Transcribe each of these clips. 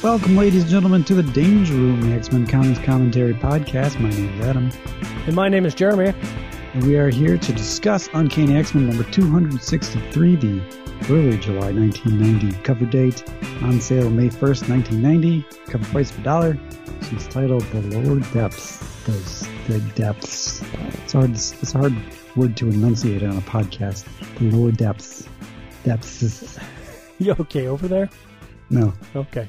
Welcome, ladies and gentlemen, to the Danger Room, the X Men Comics Commentary Podcast. My name is Adam. And my name is Jeremy. And we are here to discuss Uncanny X Men number 263, the early July 1990 cover date, on sale May 1st, 1990. Cover price for dollar. It's titled The Lower Depths. Those the depths. It's hard. It's a hard word to enunciate on a podcast. The lower depths. Depths. You okay over there? No. Okay.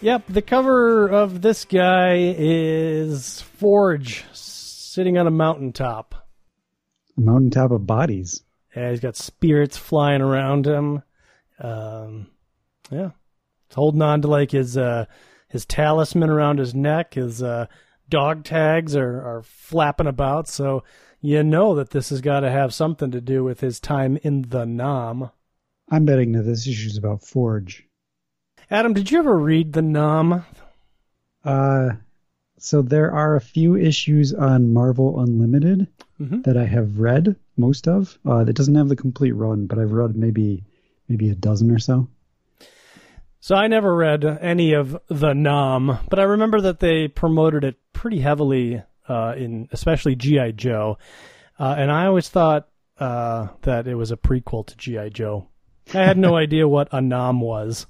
Yep, the cover of this guy is Forge sitting on a mountaintop. A mountaintop of bodies. Yeah, he's got spirits flying around him. Um, yeah, he's holding on to like his uh, his talisman around his neck. His uh, dog tags are, are flapping about, so you know that this has got to have something to do with his time in the Nam. I'm betting that this issue is about Forge. Adam, did you ever read the Nam? Uh, so there are a few issues on Marvel Unlimited mm-hmm. that I have read most of. Uh, it doesn't have the complete run, but I've read maybe maybe a dozen or so. So I never read any of the Nam, but I remember that they promoted it pretty heavily uh, in especially GI Joe, uh, and I always thought uh, that it was a prequel to GI Joe. I had no idea what a Nam was.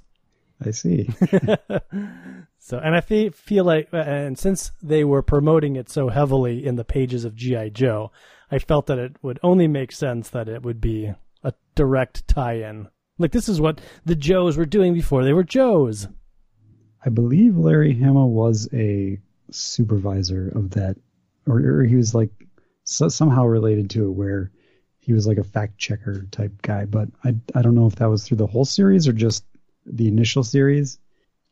I see. so, and I feel, feel like, uh, and since they were promoting it so heavily in the pages of GI Joe, I felt that it would only make sense that it would be a direct tie-in. Like this is what the Joes were doing before they were Joes. I believe Larry Hama was a supervisor of that, or, or he was like so, somehow related to it, where he was like a fact checker type guy. But I I don't know if that was through the whole series or just the initial series.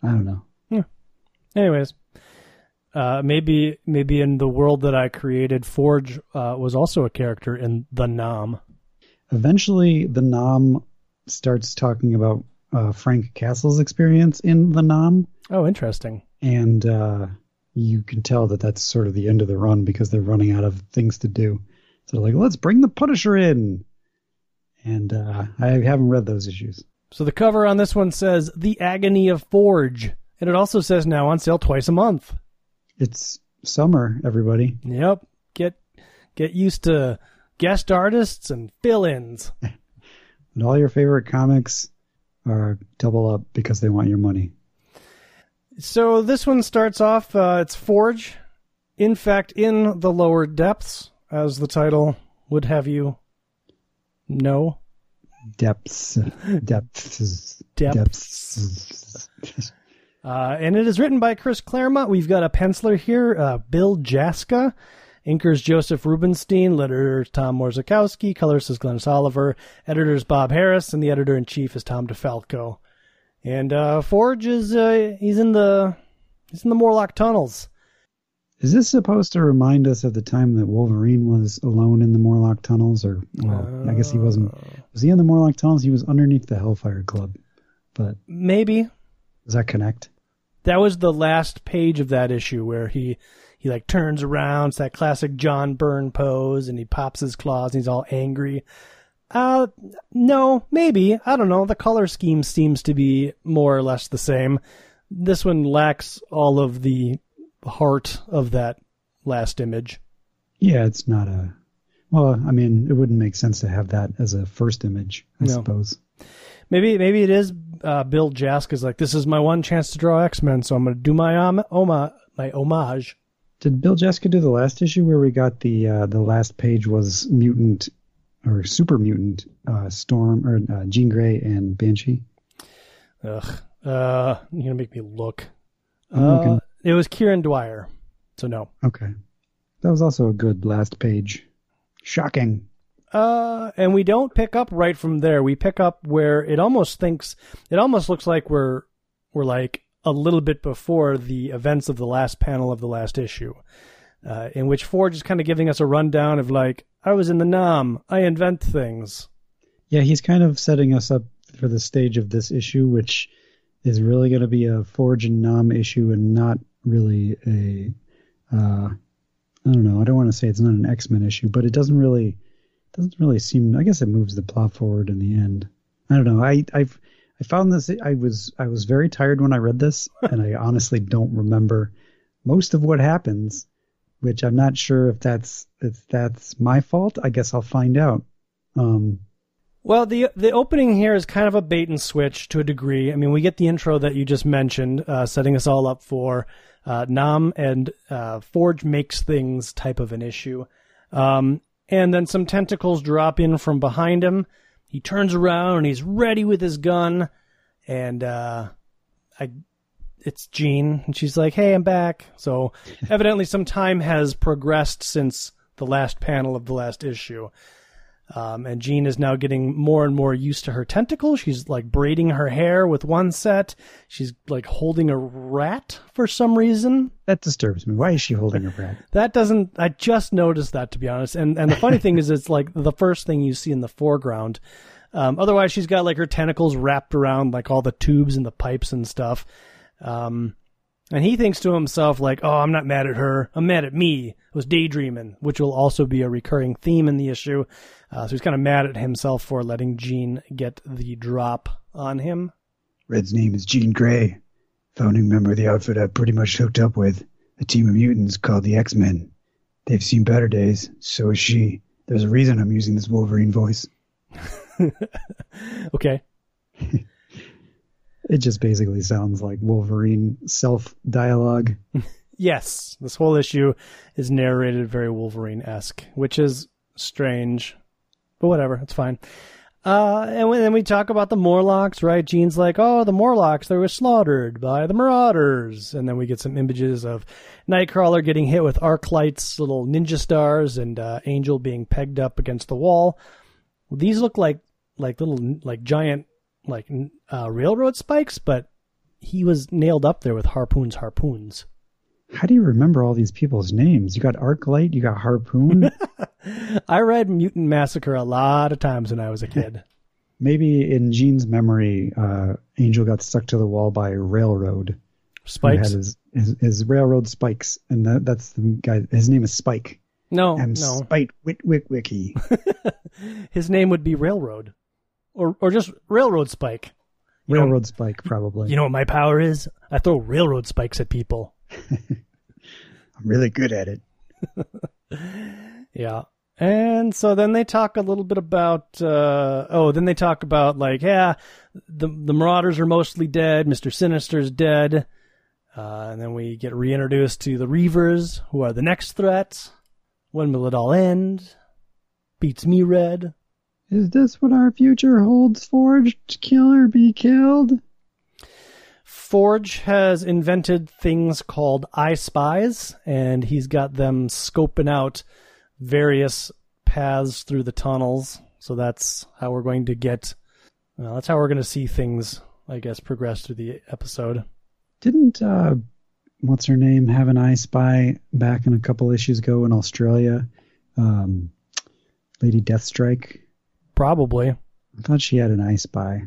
I don't know. Yeah. Anyways, uh, maybe maybe in the world that I created, Forge uh, was also a character in the Nam. Eventually, the Nam starts talking about uh, Frank Castle's experience in the Nam. Oh, interesting. And uh, you can tell that that's sort of the end of the run because they're running out of things to do. So they're like, let's bring the Punisher in. And uh, I haven't read those issues. So the cover on this one says "The Agony of Forge," and it also says now on sale twice a month. It's summer, everybody. Yep. Get get used to guest artists and fill-ins. and all your favorite comics are double up because they want your money. So this one starts off. Uh, it's Forge, in fact, in the lower depths, as the title would have you know. Depths, depths, depths. uh, and it is written by Chris Claremont. We've got a penciler here, uh, Bill Jaaska. Inkers Joseph Rubinstein, letterers Tom Orzechowski, colorist is Glynis Oliver, editors Bob Harras, and the editor in chief is Tom DeFalco. And uh, Forge is uh, he's in the he's in the Morlock tunnels. Is this supposed to remind us of the time that Wolverine was alone in the Morlock tunnels? Or well, uh, I guess he wasn't. Was he in the Morlock tunnels? He was underneath the Hellfire Club. But maybe does that connect? That was the last page of that issue where he he like turns around, it's that classic John Byrne pose, and he pops his claws and he's all angry. Uh, no, maybe. I don't know. The color scheme seems to be more or less the same. This one lacks all of the heart of that last image. Yeah, it's not a. Well, I mean, it wouldn't make sense to have that as a first image, I no. suppose. Maybe, maybe it is. Uh, Bill Jaaska's like, this is my one chance to draw X Men, so I'm going to do my um, oma, my homage. Did Bill Jaaska do the last issue where we got the uh, the last page was mutant or super mutant uh, Storm or uh, Jean Grey and Banshee? Ugh, uh, you're gonna make me look. Uh, it was Kieron Dwyer, so no. Okay, that was also a good last page. Shocking. Uh, and we don't pick up right from there. We pick up where it almost thinks it almost looks like we're we're like a little bit before the events of the last panel of the last issue, uh, in which Forge is kind of giving us a rundown of like I was in the Nam, I invent things. Yeah, he's kind of setting us up for the stage of this issue, which is really going to be a Forge and Nam issue and not really a. Uh, I don't know. I don't want to say it's not an X Men issue, but it doesn't really doesn't really seem. I guess it moves the plot forward in the end. I don't know. I I've I found this. I was I was very tired when I read this, and I honestly don't remember most of what happens, which I'm not sure if that's if that's my fault. I guess I'll find out. Um, well, the the opening here is kind of a bait and switch to a degree. I mean, we get the intro that you just mentioned, uh, setting us all up for uh, Nam and uh, Forge makes things type of an issue. Um, and then some tentacles drop in from behind him. He turns around and he's ready with his gun. And uh, I, it's Jean, and she's like, "Hey, I'm back." So evidently, some time has progressed since the last panel of the last issue. Um, and Jean is now getting more and more used to her tentacles. She's like braiding her hair with one set. She's like holding a rat for some reason. That disturbs me. Why is she holding a rat? that doesn't. I just noticed that to be honest. And and the funny thing is, it's like the first thing you see in the foreground. Um, otherwise, she's got like her tentacles wrapped around like all the tubes and the pipes and stuff. Um, and he thinks to himself, like, oh, I'm not mad at her. I'm mad at me. I was daydreaming, which will also be a recurring theme in the issue. Uh, so he's kind of mad at himself for letting Jean get the drop on him. Red's name is Jean Grey, founding member of the outfit I've pretty much hooked up with, a team of mutants called the X Men. They've seen better days, so has she. There's a reason I'm using this Wolverine voice. okay. It just basically sounds like Wolverine self dialogue. yes, this whole issue is narrated very Wolverine esque, which is strange, but whatever, it's fine. Uh, and then we talk about the Morlocks, right? Jean's like, oh, the Morlocks, they were slaughtered by the Marauders. And then we get some images of Nightcrawler getting hit with arc lights, little ninja stars and uh, Angel being pegged up against the wall. These look like like little like giant like uh, railroad spikes, but he was nailed up there with harpoons, harpoons. How do you remember all these people's names? You got Arclight, you got Harpoon. I read Mutant Massacre a lot of times when I was a kid. Maybe in Jean's memory, uh, Angel got stuck to the wall by a railroad. Spikes. Had his, his, his, railroad spikes, and that, that's the guy. His name is Spike. No, I'm no. Spike Wit Wick his name would be Railroad or or just railroad spike. You railroad know, spike, probably. You know what my power is? I throw railroad spikes at people. I'm really good at it. yeah. And so then they talk a little bit about uh, oh, then they talk about like, yeah, the the Marauders are mostly dead, Mister Sinister's dead. Uh, and then we get reintroduced to the Reavers, who are the next threat. When will it all end? Beats me red. Is this what our future holds, Forge? Kill or be killed? Forge has invented things called eye Spies, and he's got them scoping out various paths through the tunnels. So that's how we're going to get. Well, that's how we're going to see things, I guess, progress through the episode. Didn't uh, what's her name have an eye Spy back in a couple issues ago in Australia? Um, Lady Deathstrike Probably. I thought she had an I Spy.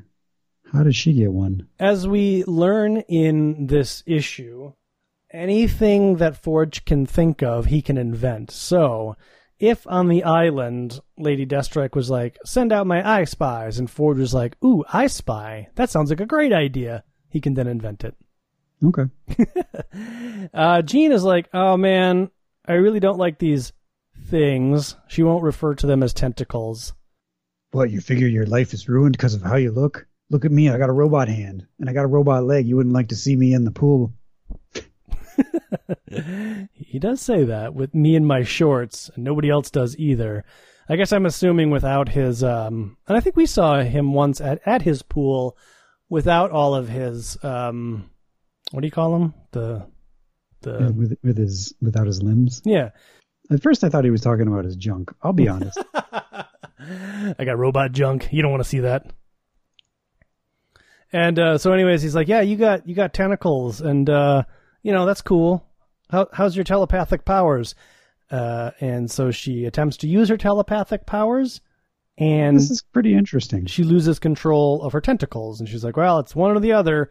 How did she get one? As we learn in this issue, anything that Forge can think of, he can invent. So, if on the island Lady Deathstrike was like, send out my I Spies, and Forge was like, ooh, I Spy, that sounds like a great idea, he can then invent it. Okay. uh, Jean is like, oh man, I really don't like these things. She won't refer to them as tentacles. What, you figure your life is ruined because of how you look? Look at me, I got a robot hand, and I got a robot leg. You wouldn't like to see me in the pool. he does say that with me in my shorts, and nobody else does either. I guess I'm assuming without his, um, and I think we saw him once at, at his pool without all of his, um, what do you call him? The, the yeah, with with his without his limbs. Yeah. At first, I thought he was talking about his junk. I'll be honest. I got robot junk. You don't want to see that. And uh, so, anyways, he's like, "Yeah, you got you got tentacles, and uh, you know that's cool. How, how's your telepathic powers?" Uh, and so she attempts to use her telepathic powers, and this is pretty interesting. She loses control of her tentacles, and she's like, "Well, it's one or the other."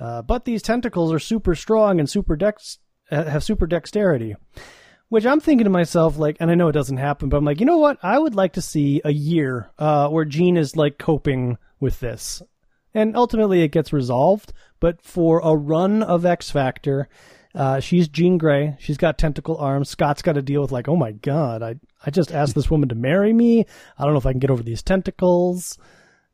Uh, but these tentacles are super strong and super dex have super dexterity. Which I'm thinking to myself, like, and I know it doesn't happen, but I'm like, you know what? I would like to see a year uh, where Jean is like coping with this. and ultimately it gets resolved. But for a run of X Factor, uh, she's Jean Grey. She's got tentacle arms. Scott's got to deal with like, oh my god, I I just asked this woman to marry me. I don't know if I can get over these tentacles.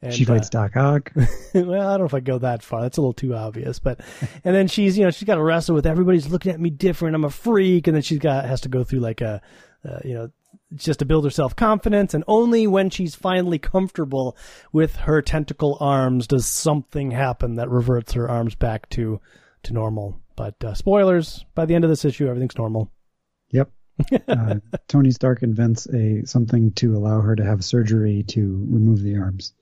And, she fights uh, Doc Ock. well, I don't know if I go that far. That's a little too obvious. But and then she's you know she's got to wrestle with everybody's looking at me different. I'm a freak, and then she's got has to go through like a uh, you know just to build her self confidence. And only when she's finally comfortable with her tentacle arms does something happen that reverts her arms back to to normal. But uh, spoilers: by the end of this issue, everything's normal. Yep. uh, Tony Stark invents a something to allow her to have surgery to remove the arms.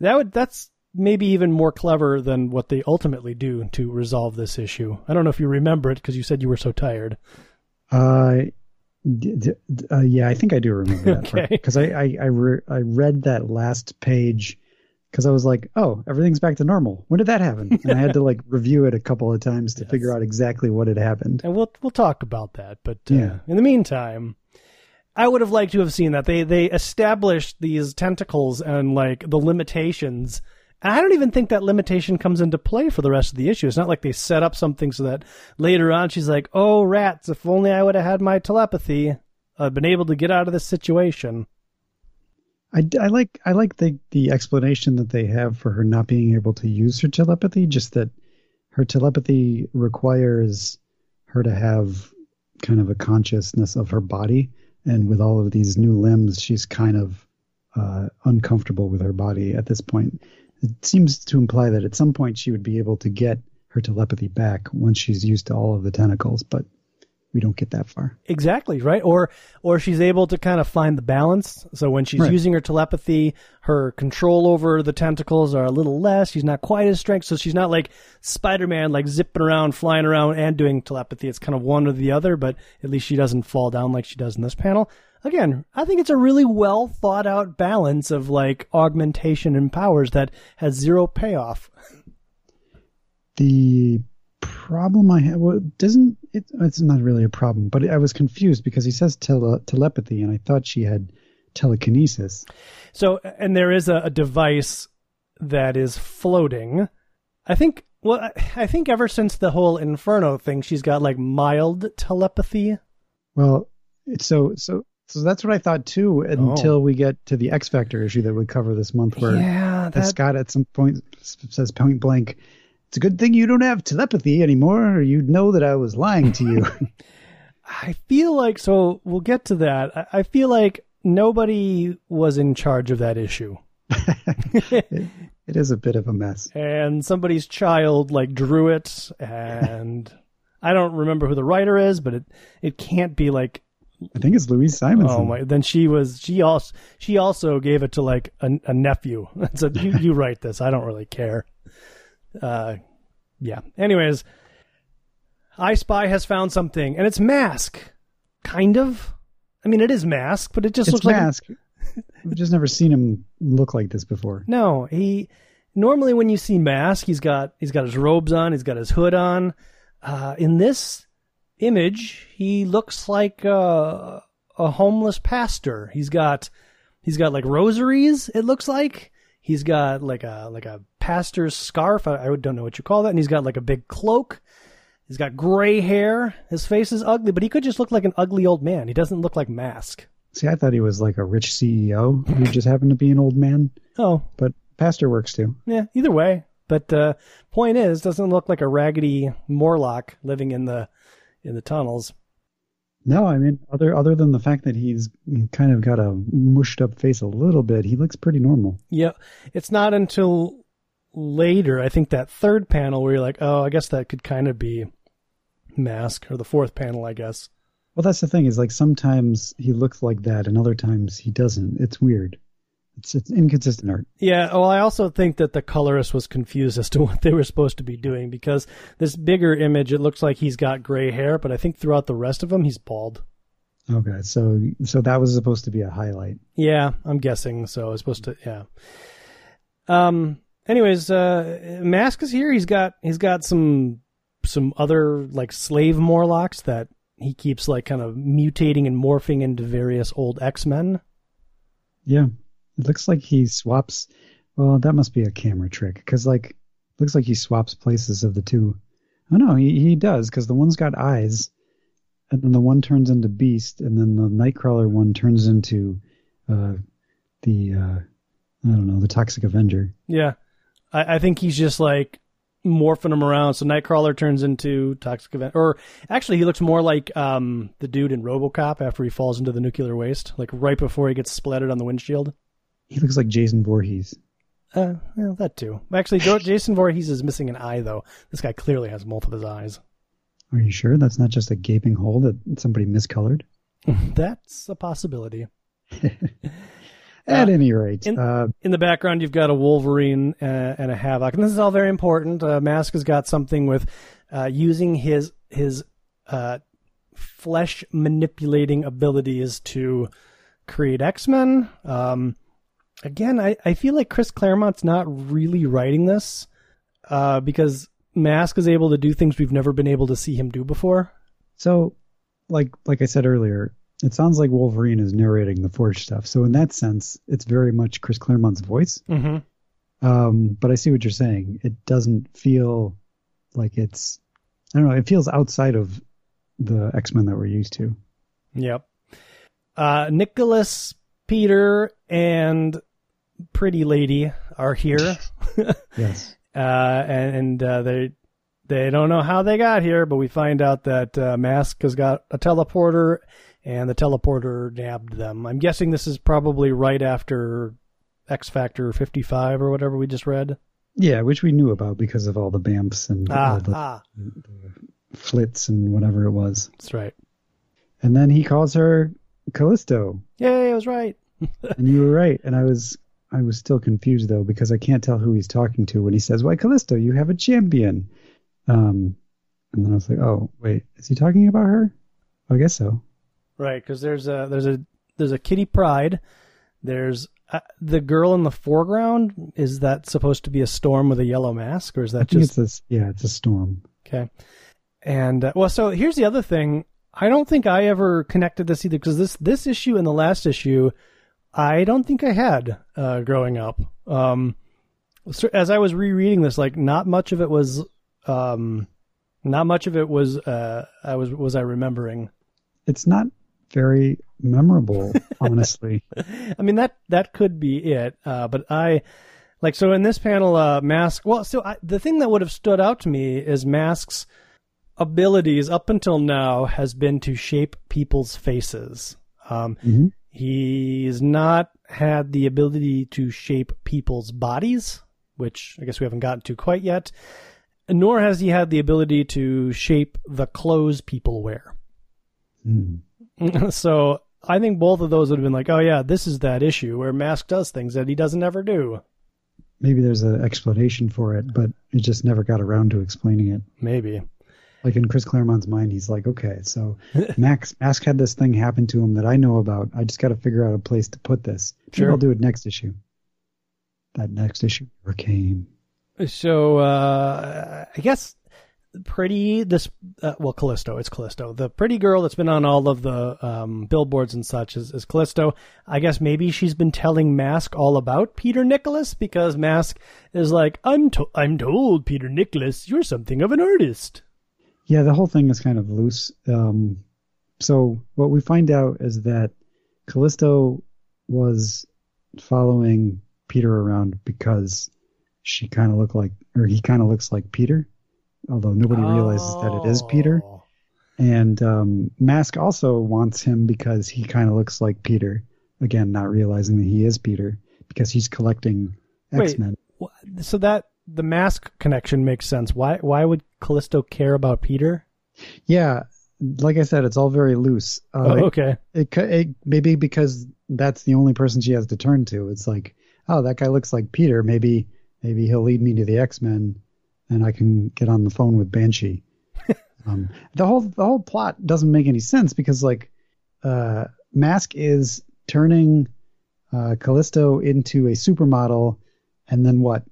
That would that's maybe even more clever than what they ultimately do to resolve this issue. I don't know if you remember it because you said you were so tired. Uh, d- d- uh yeah, I think I do remember that okay. because I I I, re- I read that last page because I was like, oh, everything's back to normal. When did that happen? And I had to like review it a couple of times to yes. figure out exactly what had happened. And we'll we'll talk about that. But uh, yeah. in the meantime, I would have liked to have seen that they they established these tentacles and like the limitations. And I don't even think that limitation comes into play for the rest of the issue. It's not like they set up something so that later on she's like, "Oh, rats! If only I would have had my telepathy, I'd been able to get out of this situation." I, I like I like the the explanation that they have for her not being able to use her telepathy. Just that her telepathy requires her to have kind of a consciousness of her body, and with all of these new limbs, she's kind of uh, uncomfortable with her body at this point. It seems to imply that at some point she would be able to get her telepathy back once she's used to all of the tentacles, but we don't get that far. Exactly, right? Or or she's able to kind of find the balance. So when she's right. using her telepathy, her control over the tentacles are a little less. She's not quite as strong, so she's not like Spider-Man like zipping around, flying around and doing telepathy. It's kind of one or the other, but at least she doesn't fall down like she does in this panel. Again, I think it's a really well thought out balance of like augmentation and powers that has zero payoff. The problem I have well, doesn't it, it's not really a problem, but I was confused because he says tele, telepathy, and I thought she had telekinesis. So, and there is a, a device that is floating. I think. Well, I think ever since the whole Inferno thing, she's got like mild telepathy. Well, so so so that's what I thought too until oh. we get to the X Factor issue that we cover this month, where yeah, that... Scott at some point says point blank, it's a good thing you don't have telepathy anymore, or you'd know that I was lying to you. I feel like so. We'll get to that. I feel like nobody was in charge of that issue. it, it is a bit of a mess. And somebody's child like drew it, and I don't remember who the writer is, but it it can't be like. I think it's Louise Simonson. Oh my! Then she was she also she also gave it to like a, a nephew. said, you you write this. I don't really care. Uh, yeah. Anyways, I Spy has found something, and it's Mask, kind of. I mean, it is Mask, but it just looks like. it's looks Mask. like We've just never seen him look like this before. No, he normally when you see Mask, he's got he's got his robes on, he's got his hood on. Uh, in this image, he looks like uh, a homeless pastor. He's got he's got like rosaries. It looks like he's got like a like a pastor's scarf. I, I don't know what you call that. And he's got like a big cloak. He's got gray hair. His face is ugly, but he could just look like an ugly old man. He doesn't look like Mask. See, I thought he was like a rich CEO who just happened to be an old man. Oh, but pastor works too. Yeah, either way. But uh, point is, doesn't look like a raggedy Morlock living in the in the tunnels. No, I mean, other other than the fact that he's kind of got a mushed up face a little bit, he looks pretty normal. Yeah, it's not until later, I think that third panel where you're like, oh, I guess that could kind of be Mask, or the fourth panel, I guess. Well, that's the thing is like sometimes he looks like that, and other times he doesn't. It's weird. It's it's inconsistent art. Yeah. Well, I also think that the colorist was confused as to what they were supposed to be doing because this bigger image, it looks like he's got gray hair, but I think throughout the rest of him, he's bald. Okay, so so that was supposed to be a highlight. Yeah, I'm guessing so. It's supposed to. Yeah. Um, anyways, uh, Mask is here. He's got he's got some some other like slave Morlocks that he keeps like kind of mutating and morphing into various old X Men. Yeah, it looks like he swaps. Well, that must be a camera trick because, like, looks like he swaps places of the two. Oh no, he he does because the one's got eyes, and then the one turns into Beast, and then the Nightcrawler one turns into uh, the uh, I don't know the Toxic Avenger. Yeah, I, I think he's just like morphing them around. So Nightcrawler turns into Toxic Avenger, or actually, he looks more like um, the dude in RoboCop after he falls into the nuclear waste, like right before he gets splattered on the windshield. He looks like Jason Voorhees. Uh, that too. Actually, Jason Voorhees is missing an eye, though. This guy clearly has both of his eyes. Are you sure that's not just a gaping hole that somebody miscolored? That's a possibility. At any rate, in- uh, In the background, you've got a Wolverine uh, and a Havoc, and this is all very important. Uh, Mask has got something with uh, using his his uh, flesh manipulating abilities to create X Men. Um, again, I, I feel like Chris Claremont's not really writing this uh, because Mask is able to do things we've never been able to see him do before. so like like I said earlier, it sounds like Wolverine is narrating the Forge stuff. So in that sense, it's very much Chris Claremont's voice. Mm-hmm. Um, but I see what you're saying. It doesn't feel like it's I don't know. It feels outside of the X Men that we're used to. Yep. Uh, Nicholas, Peter, and Pretty Lady are here, Yes. uh, and, and uh, they they don't know how they got here, but we find out that uh, Mask has got a teleporter, and the teleporter nabbed them. I'm guessing this is probably right after X Factor 55 or whatever we just read. Yeah, which we knew about because of all the bamps and Ah, all the ah, flits and whatever it was. that's right. And then he calls her Callisto. Yay, I was right. and you were right. And I was I was still confused though because I can't tell who he's talking to when he says, "Why, Callisto, you have a champion." Um, and then I was like, "Oh, wait, is he talking about her?" I guess so. Right, because there's a there's a there's a Kitty Pryde. There's uh, the girl in the foreground. Is that supposed to be a storm with a yellow mask, or is that just it's this. Yeah, it's a storm. okay? And uh, well, so here's the other thing. I don't think I ever connected this either because this this issue and the last issue, I don't think I had uh, growing up. Um, so as I was rereading this, like not much of it was, um, not much of it was. Uh, I was was I remembering. It's not very memorable, honestly. I mean that that could be it. Uh, but I like so in this panel, uh, mask. Well, so I, the thing that would have stood out to me is mask's abilities up until now has been to shape people's faces. Um, Mhm. He's not had the ability to shape people's bodies, which I guess we haven't gotten to quite yet. Nor has he had the ability to shape the clothes people wear. Hmm. so I think both of those would have been like, oh yeah, this is that issue where Mask does things that he doesn't ever do. Maybe there's an explanation for it, but it just never got around to explaining it. Maybe. Like in Chris Claremont's mind, he's like, okay, so Max Mask had this thing happen to him that I know about. I just got to figure out a place to put this. Maybe Sure. I'll do it next issue. That next issue never came. So uh, I guess pretty this uh, well Callisto it's Callisto. The pretty girl that's been on all of the um, billboards and such is, is Callisto. I guess maybe she's been telling Mask all about Peter Nicholas because Mask is like I'm to- I'm told Peter Nicholas you're something of an artist. Yeah, the whole thing is kind of loose. Um, so what we find out is that Callisto was following Peter around because she kind of looked like, or he kind of looks like Peter, although nobody realizes that it is Peter. Oh. And um, Mask also wants him because he kind of looks like Peter. Again, not realizing that he is Peter because he's collecting X Men. So that the mask connection makes sense. Why why would Callisto care about Peter? Yeah, like I said, it's all very loose. Uh, oh, okay. it, cou- it maybe because that's the only person she has to turn to. It's like, oh, that guy looks like Peter. Maybe maybe he'll lead me to the X Men, and I can get on the phone with Banshee. um, the whole the whole plot doesn't make any sense because like, uh, Mask is turning uh, Callisto into a supermodel, and then what?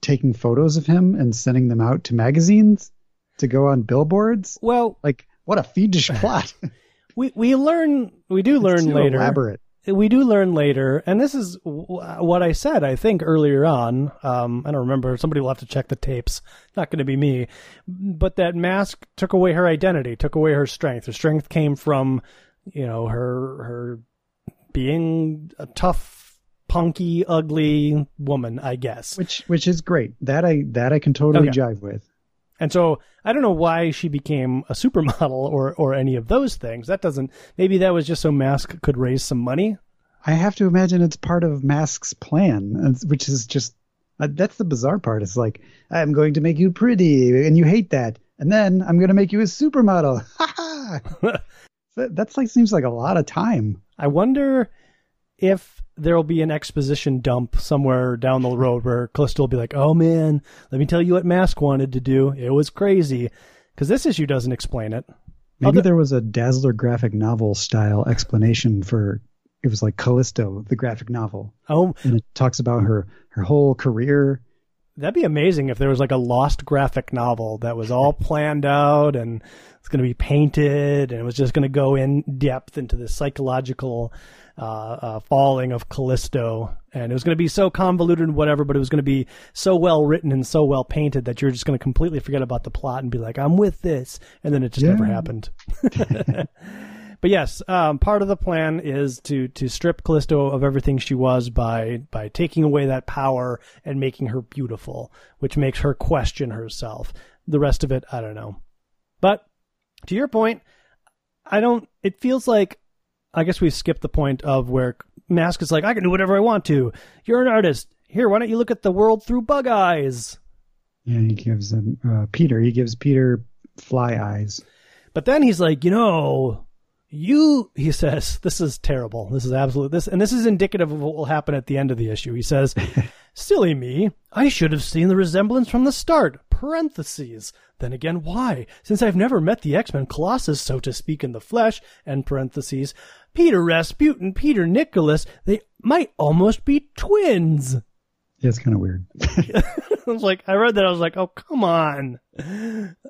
Taking photos of him and sending them out to magazines to go on billboards. Well, Like, what a fiendish plot! we we learn we do It's learn later. elaborate. We do learn later, and this is w- what I said, I think, earlier on. Um, I don't remember. Somebody will have to check the tapes. Not going to be me. But that mask took away her identity, took away her strength. Her strength came from, you know, her her being a tough, punky, ugly woman, I guess. Which which is great. That I that I can totally Okay. jive with. And so I don't know why she became a supermodel or or any of those things. That doesn't. Maybe that was just so Mask could raise some money. I have to imagine it's part of Mask's plan, which is just uh, that's the bizarre part. It's like I'm going to make you pretty, and you hate that, and then I'm going to make you a supermodel. Ha ha! That- That's like seems like a lot of time. I wonder if there will be an exposition dump somewhere down the road where Callisto will be like, "Oh man, let me tell you what Mask wanted to do. It was crazy." Because this issue doesn't explain it. Maybe Other- there was a Dazzler graphic novel style explanation for it was like Callisto, the graphic novel, Oh, and it talks about her her whole career. that'd be amazing if there was like a lost graphic novel that was all planned out and it's going to be painted and it was just going to go in depth into the psychological uh, uh, falling of Callisto. And it was going to be so convoluted and whatever, but it was going to be so well written and so well painted that you're just going to completely forget about the plot and be like, I'm with this. And then it just never happened. But yes, um, part of the plan is to to strip Callisto of everything she was by by taking away that power and making her beautiful, which makes her question herself. The rest of it, I don't know. But to your point, I don't. It feels like I guess we've skipped the point of where Mask is like, I can do whatever I want to. You're an artist. Here, why don't you look at the world through bug eyes? Yeah, he gives him uh, Peter. He gives Peter fly eyes. But then he's like, you know, you, he says, this is terrible. This is absolute, this, and this is indicative of what will happen at the end of the issue. He says, silly me. I should have seen the resemblance from the start. Parentheses. Then again, why? Since I've never met the X-Men Colossus, so to speak, in the flesh, and parentheses, Peter Rasputin, Peter Nicholas, they might almost be twins. Yeah, it's kind of weird. I was like, I read that, I was like, oh, come on.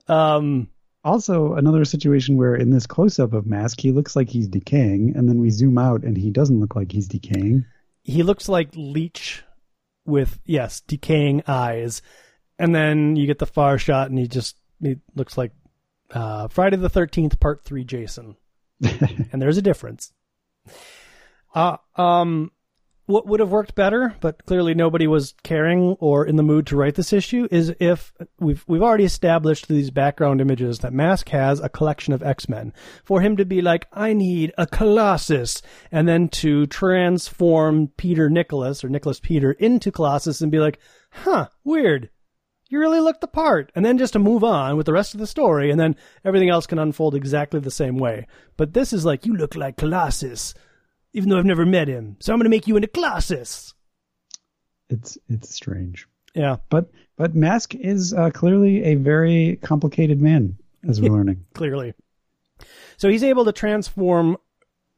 Um, Also, another situation where in this close up of Mask, he looks like he's decaying, and then we zoom out and he doesn't look like he's decaying. he looks like Leech with yes decaying eyes, and then you get the far shot, and he just he looks like uh, Friday the Thirteenth Part Three Jason, and there's a difference. Uh, um, what would have worked better, but clearly nobody was caring or in the mood to write this issue, is if we've we've already established these background images that Mask has a collection of X Men. For him to be like, I need a Colossus, and then to transform Peter Nicholas or Nicholas Peter into Colossus and be like, huh, weird. You really look the part, and then just to move on with the rest of the story, and then everything else can unfold exactly the same way. But this is like, you look like Colossus even though I've never met him. So I'm going to make you into Colossus. It's it's strange, Yeah, but but Mask is uh, clearly a very complicated man, as we're learning. clearly. So he's able to transform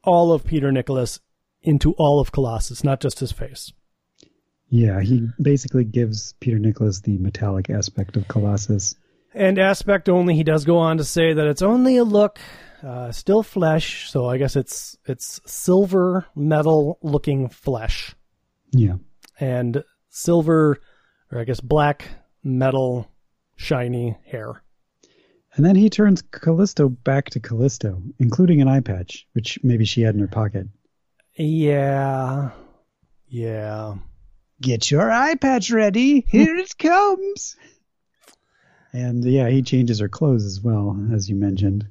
all of Peter Nicholas into all of Colossus, not just his face. Yeah, he basically gives Peter Nicholas the metallic aspect of Colossus. And aspect only, he does go on to say that it's only a look, uh, still flesh. So I guess it's it's silver metal looking flesh Yeah, and silver, or I guess black metal shiny hair. and then he turns Callisto back to Callisto, including an eye patch, which maybe she had in her pocket. Yeah, yeah. Get your eye patch ready. Here it comes. And yeah, he changes her clothes as well, as you mentioned.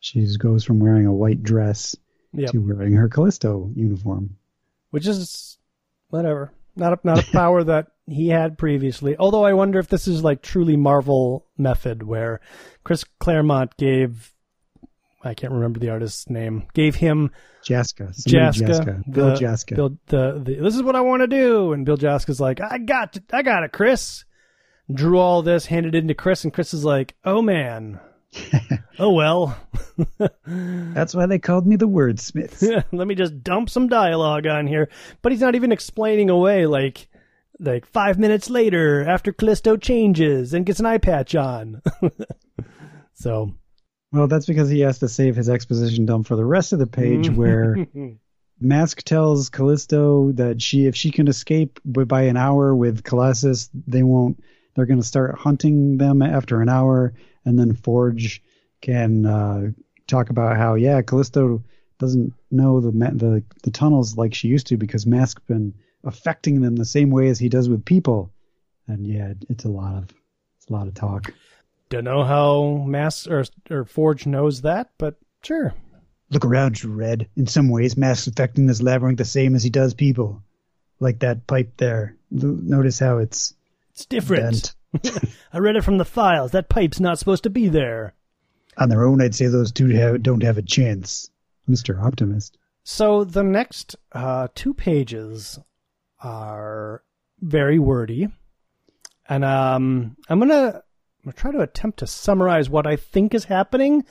She goes from wearing a white dress Yep. to wearing her Callisto uniform. which is whatever. Not a, not a power that he had previously. Although I wonder if this is like truly Marvel method, where Chris Claremont gave I can't remember the artist's name gave him Jaaska. Jaaska, Jaaska. Bill the- Jaaska. Bill the, the this is what I want to do, and Bill Jaaska's like I got it, I got it, Chris. Drew all this, handed it to Chris, and Chris is like, oh man, oh well. That's why they called me the wordsmith. let me just dump some dialogue on here. But he's not even explaining away like like five minutes later after Callisto changes and gets an eye patch on. so well, that's because he has to save his exposition dump for the rest of the page mm-hmm. where Mask tells Callisto that she, if she can escape by an hour with Colossus, they won't. They're going to start hunting them after an hour, and then Forge can uh, talk about how yeah, Callisto doesn't know the the the tunnels like she used to because Mask's been affecting them the same way as he does with people. And yeah, it's a lot of it's a lot of talk. Don't know how Mask or or Forge knows that, but sure. Look around you, Red. In some ways, Mask's affecting this labyrinth the same as he does people. Like that pipe there. Notice how it's it's different. I read it from the files. That pipe's not supposed to be there. On their own, I'd say those two have, don't have a chance. Mr. Optimist. So the next uh, two pages are very wordy, and um, I'm gonna I'm gonna try to attempt to summarize what I think is happening,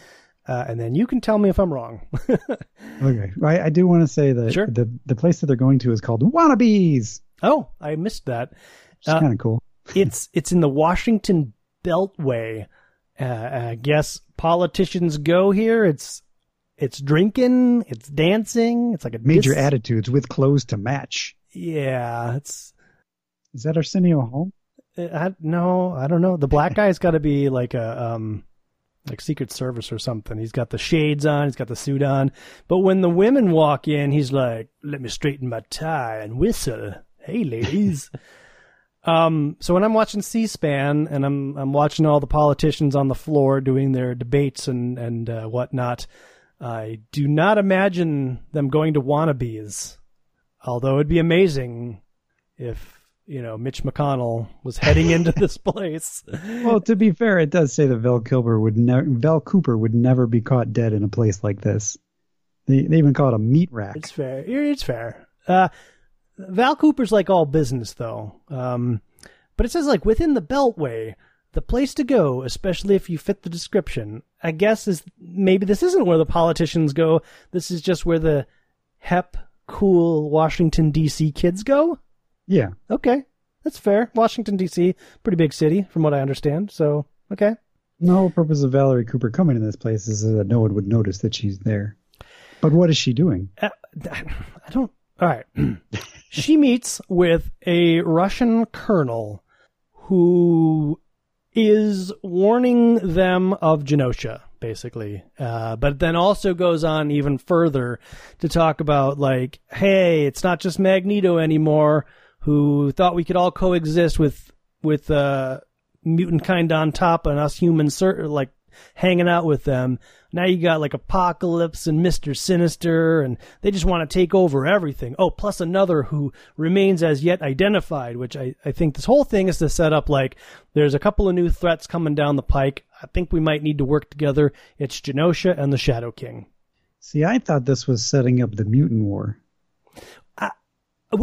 uh, and then you can tell me if I'm wrong. okay, I, I do want to say that sure. the the place that they're going to is called Wannabes. Oh, I missed that. It's uh, kind of cool. It's it's in the Washington Beltway. Uh, I guess politicians go here. It's it's drinking, it's dancing, it's like a major dis- attitudes with clothes to match. Yeah, it's. Is that Arsenio Hall? Uh, I, no, I don't know. The black guy's got to be like a um, like Secret Service or something. He's got the shades on, he's got the suit on. But when the women walk in, he's like, "Let me straighten my tie and whistle." Hey, ladies. um, so when I'm watching C-SPAN and I'm I'm watching all the politicians on the floor doing their debates and and uh, whatnot, I do not imagine them going to wannabes. Although it'd be amazing if you know Mitch McConnell was heading into this place. well, to be fair, it does say that Val Cooper would never Val Cooper would never be caught dead in a place like this. They they even call it a meat rack. It's fair. It's fair. Uh, Val Cooper's like all business though. Um, but it says like within the Beltway, the place to go, especially if you fit the description, I guess is maybe this isn't where the politicians go. This is just where the hep cool Washington D.C. kids go. Yeah. Okay, that's fair. Washington D.C. pretty big city, from what I understand. So okay. The whole purpose of Valerie Cooper coming to this place is that no one would notice that she's there. But what is she doing? Uh, I don't. All right. she meets with a Russian colonel who is warning them of Genosha, basically. Uh, but then also goes on even further to talk about, like, hey, it's not just Magneto anymore, who thought we could all coexist with, with, uh, mutant kind on top and us humans, like, hanging out with them. Now you got like Apocalypse and Mr. Sinister, and they just want to take over everything. Oh, plus another who remains as yet identified, which I, I think this whole thing is to set up like there's a couple of new threats coming down the pike. I think we might need to work together. It's Genosha and the Shadow King. See, I thought this was setting up the mutant war. Uh,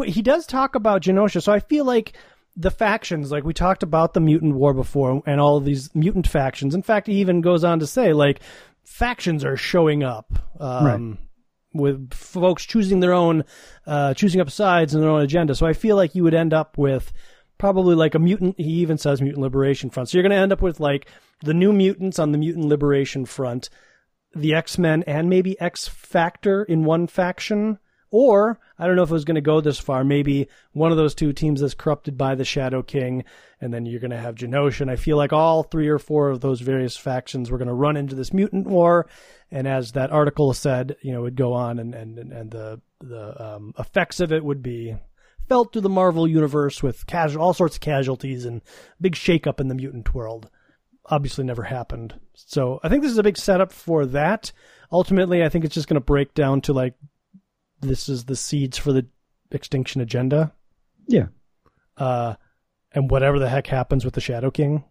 he does talk about Genosha, so I feel like the factions, like we talked about the mutant war before, and all of these mutant factions. In fact, he even goes on to say, like, factions are showing up. Um, right. With folks choosing their own, uh, choosing up sides and their own agenda. So I feel like you would end up with probably like a mutant. He even says mutant liberation front. So you're going to end up with like the new mutants on the mutant liberation front, the X Men, and maybe X Factor in one faction or I don't know if it was going to go this far. Maybe one of those two teams is corrupted by the Shadow King, and then you're going to have Genosha. And I feel like all three or four of those various factions were going to run into this mutant war. And as that article said, you know, it would go on, and and and the the um, effects of it would be felt through the Marvel universe with casual, all sorts of casualties and big shakeup in the mutant world. Obviously, never happened. So I think this is a big setup for that. Ultimately, I think it's just going to break down to like this is the seeds for the extinction agenda. Yeah. Uh, and whatever the heck happens with the Shadow King,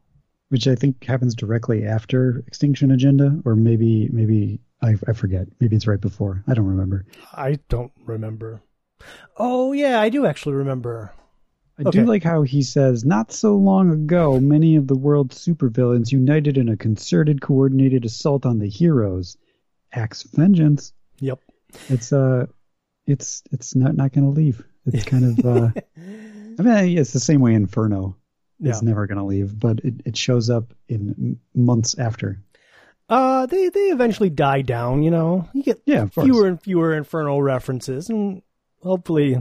which I think happens directly after Extinction Agenda, or maybe maybe I, I forget. Maybe it's right before. I don't remember. I don't remember. Oh yeah, I do actually remember. I okay. do like how he says, not so long ago, many of the world's supervillains united in a concerted, coordinated assault on the heroes. Acts of vengeance. Yep. It's uh it's it's not not going to leave. It's kind of uh, I mean it's the same way Inferno. It's yeah. never going to leave, but it, it shows up in months after. Uh, they they eventually die down. You know, you get Yeah, fewer and fewer Inferno references, and hopefully,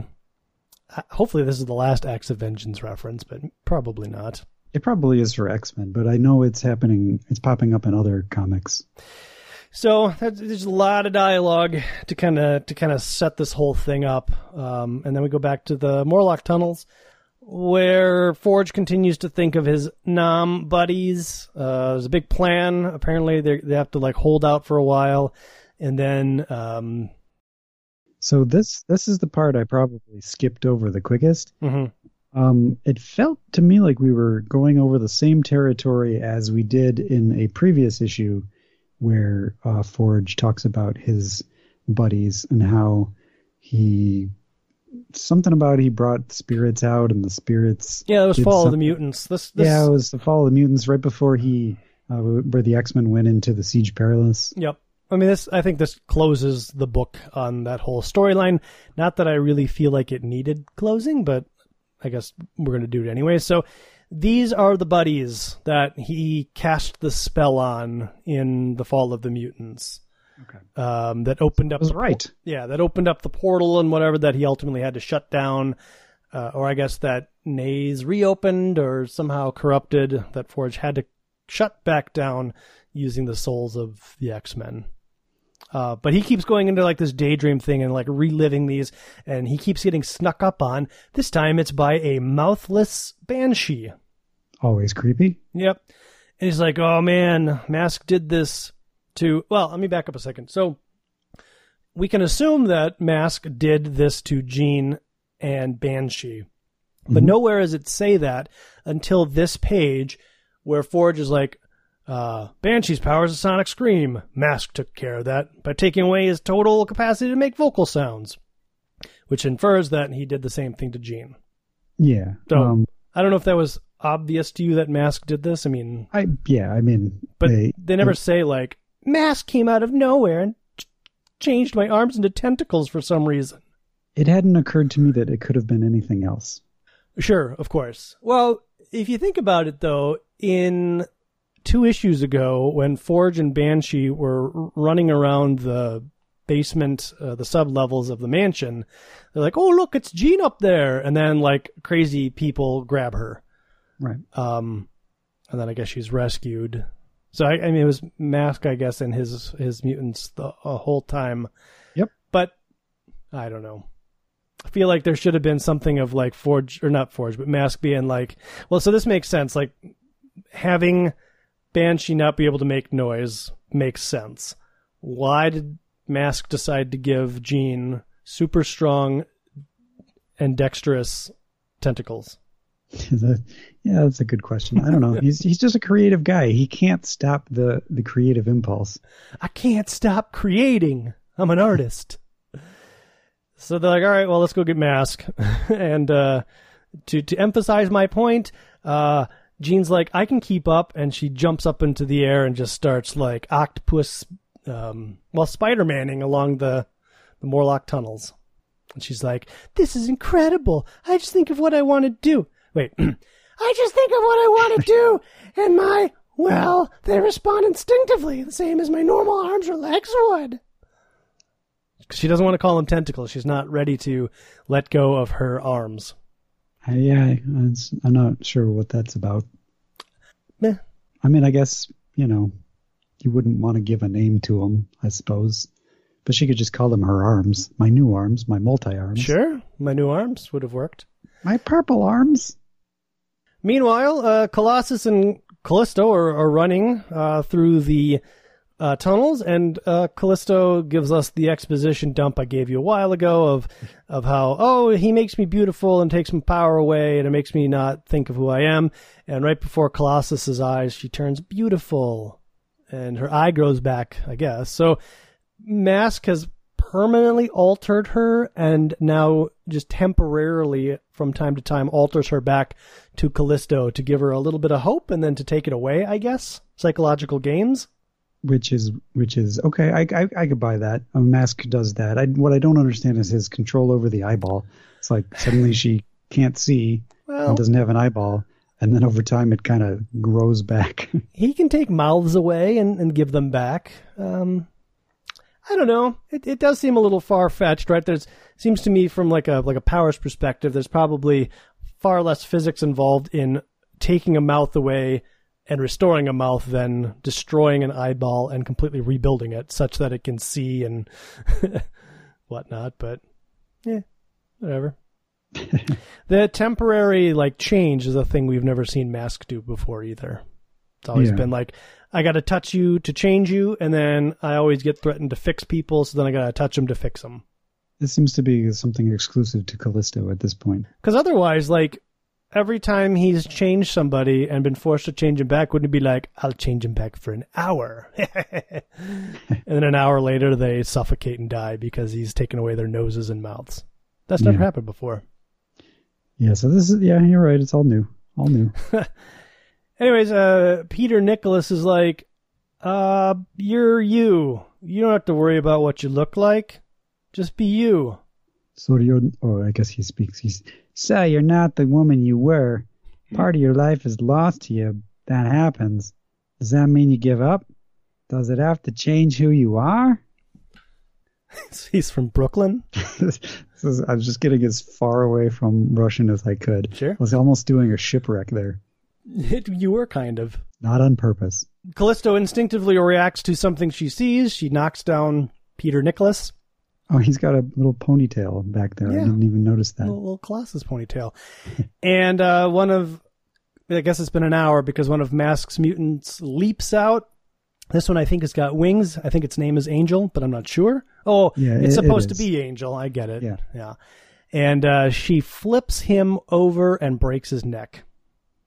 uh, hopefully this is the last Acts of Vengeance reference, but probably not. It probably is for X Men, but I know it's happening. It's popping up in other comics. So there's a lot of dialogue to kind of to kind of set this whole thing up, um, and then we go back to the Morlock tunnels, where Forge continues to think of his Nam buddies. Uh, there's a big plan. Apparently, they they have to like hold out for a while, and then um, So this this is the part I probably skipped over the quickest. mhm. Um, it felt to me like we were going over the same territory as we did in a previous issue, where uh, Forge talks about his buddies and how he something about he brought spirits out and the spirits. yeah, it was Fall of the Mutants. This, this Yeah, it was the Fall of the Mutants right before he uh, where the X Men went into the Siege Perilous. Yep. I mean, this. I think this closes the book on that whole storyline. Not that I really feel like it needed closing, but I guess we're going to do it anyway. So these are the buddies that he cast the spell on in the Fall of the Mutants. Okay. Um, that opened up the por- right. yeah, that opened up the portal and whatever that he ultimately had to shut down, uh, or I guess that Naze reopened or somehow corrupted that Forge had to shut back down using the souls of the X Men. Uh, but he keeps going into like this daydream thing and like reliving these, and he keeps getting snuck up on. This time it's by a mouthless banshee. Always creepy. Yep. And he's like, oh man, Mask did this to. Well, let me back up a second. So we can assume that Mask did this to Jean and Banshee. But nowhere does it say that until this page where Forge is like, uh, Banshee's powers of sonic scream. Mask took care of that by taking away his total capacity to make vocal sounds, which infers that he did the same thing to Jean. Yeah. So- um, I don't know if that was obvious to you that Mask did this. I mean, I yeah. I mean, but they, they, never say like mask came out of nowhere and ch- changed my arms into tentacles for some reason. it hadn't occurred to me that it could have been anything else. Sure, of course. Well, if you think about it though, in two issues ago when Forge and Banshee were running around the basement, uh, the sub levels of the mansion, they're like, "Oh, look, it's Jean up there." And then like crazy people grab her. Right. Um, and then I guess she's rescued. So I, I mean, it was Mask, I guess, and his his mutants the uh, whole time. Yep. But I don't know. I feel like there should have been something of like Forge or not Forge, but Mask being like, well, so this makes sense. Like having Banshee not be able to make noise makes sense. Why did Mask decide to give Jean super strong and dexterous tentacles? Yeah, that's a good question. I don't know. he's he's just a creative guy. He can't stop the the creative impulse. I can't stop creating. I'm an artist. So they're like, all right, well, let's go get Mask. and uh, to to emphasize my point, uh, Jean's like, I can keep up, and she jumps up into the air and just starts like octopus, um, well, Spider Manning along the the Morlock tunnels. And she's like, "This is incredible. I just think of what I want to do. Wait, I just think of what I want to do, and my well, they respond instinctively, the same as my normal arms or legs would." She doesn't want to call them tentacles. She's not ready to let go of her arms. I, yeah, I'm not sure what that's about. Meh. I mean, I guess you know, you wouldn't want to give a name to them, I suppose. But she could just call them her arms, my new arms, my multi arms, Sure, my new arms would have worked. my purple arms. Meanwhile, uh, Colossus and Callisto are, are running uh, through the uh, tunnels, and uh, Callisto gives us the exposition dump I gave you a while ago of of how oh he makes me beautiful and takes my power away, and it makes me not think of who I am. And right before Colossus's eyes, she turns beautiful, and her eye grows back, I guess. So Mask has permanently altered her and now just temporarily from time to time alters her back to Callisto to give her a little bit of hope and then to take it away, I guess. Psychological games. Which is which is okay. I I, I could buy that. A mask does that. I, what I don't understand is his control over the eyeball. It's like suddenly she can't see Well, and doesn't have an eyeball. and then over time it kind of grows back. he can take mouths away and, and give them back. Um, I don't know. It, it does seem a little far fetched, right? There's seems to me from like a like a powers perspective, there's probably far less physics involved in taking a mouth away and restoring a mouth than destroying an eyeball and completely rebuilding it such that it can see and whatnot. But yeah, whatever. the temporary like change is a thing we've never seen Mask do before either. It's always Yeah. been like I got to touch you to change you, and then I always get threatened to fix people, so then I got to touch them to fix them. this seems to be something exclusive to Callisto at this point. Because otherwise, like every time he's changed somebody and been forced to change him back, wouldn't it be like I'll change him back for an hour, and then an hour later they suffocate and die because he's taken away their noses and mouths. That's never Yeah. happened before. Yeah, so this is yeah, you're right. It's all new, all new. Anyways, uh, Peter Nicholas is like, uh, you're you. You don't have to worry about what you look like. Just be you. So you're, oh, I guess he speaks. He's, so you're not the woman you were. Hmm. Part of your life is lost to you. That happens. Does that mean you give up? Does it have to change who you are? He's from Brooklyn. this is, I was just getting as far away from Russian as I could. Sure. I was almost doing a shipwreck there. you were kind of. Not on purpose. Callisto instinctively reacts to something she sees. She knocks down Peter Nicholas. Oh, he's got a little ponytail back there. Yeah. I didn't even notice that. little, little Colossus ponytail. and uh, one of, I guess it's been an hour because one of Mask's mutants leaps out. This one I think has got wings. I think its name is Angel, but I'm not sure. Oh, Yeah, it's it- it supposed to be Angel. I get it. Yeah. Yeah. And uh, she flips him over and breaks his neck.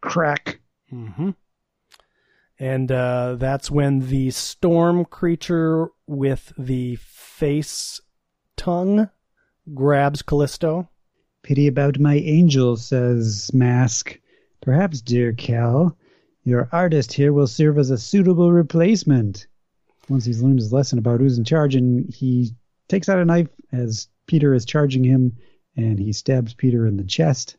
Crack. Mm-hmm. And uh, that's when the storm creature with the face tongue grabs Callisto. Pity about my angel, says Mask. Perhaps, dear Cal, your artist here will serve as a suitable replacement. Once he's learned his lesson about who's in charge, and he takes out a knife as Peter is charging him, and he stabs Peter in the chest.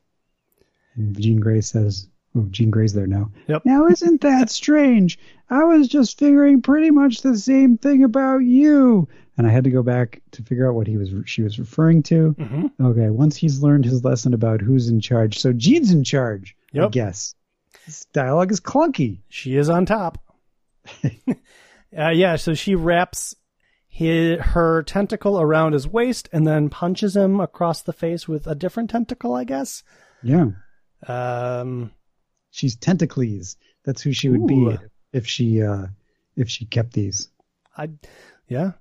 And Jean Grey says, "Oh, Jean Grey's there now." Yep. Now, isn't that strange? I was just figuring pretty much the same thing about you. And I had to go back to figure out what he was she was referring to. hmm Okay, once he's learned his lesson about who's in charge, so Jean's in charge. I Yep. guess. This dialogue is clunky. She is on top. uh, yeah, so she wraps his, her tentacle around his waist and then punches him across the face with a different tentacle, I guess. Yeah, Um, she's Tentacles. That's who she would Ooh. be if she uh if she kept these. I, yeah,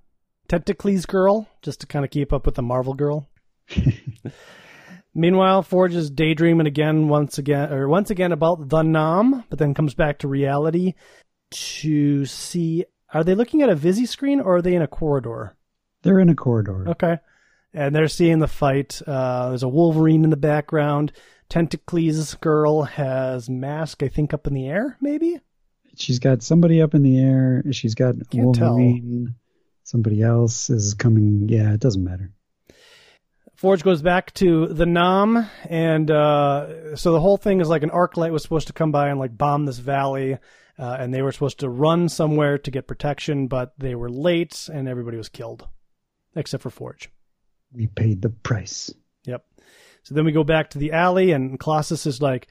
Tentacles girl, just to kind of keep up with the Marvel girl. Meanwhile, Forge is daydreaming again, once again, or once again about the Nam, but then comes back to reality to see. Are they looking at a Visi screen or are they in a corridor? They're in a corridor. Okay. And they're seeing the fight. Uh, there's a Wolverine in the background. Tentacles girl has mask, I think, up in the air, maybe? She's got somebody up in the air. She's got Can't tell. Somebody else is coming. Yeah, it doesn't matter. Forge goes back to the Nam, and uh, so the whole thing is like an arc light was supposed to come by and like bomb this valley, uh, and they were supposed to run somewhere to get protection, but they were late, and everybody was killed, except for Forge. We paid the price. Yep. So then we go back to the alley, and Colossus is like,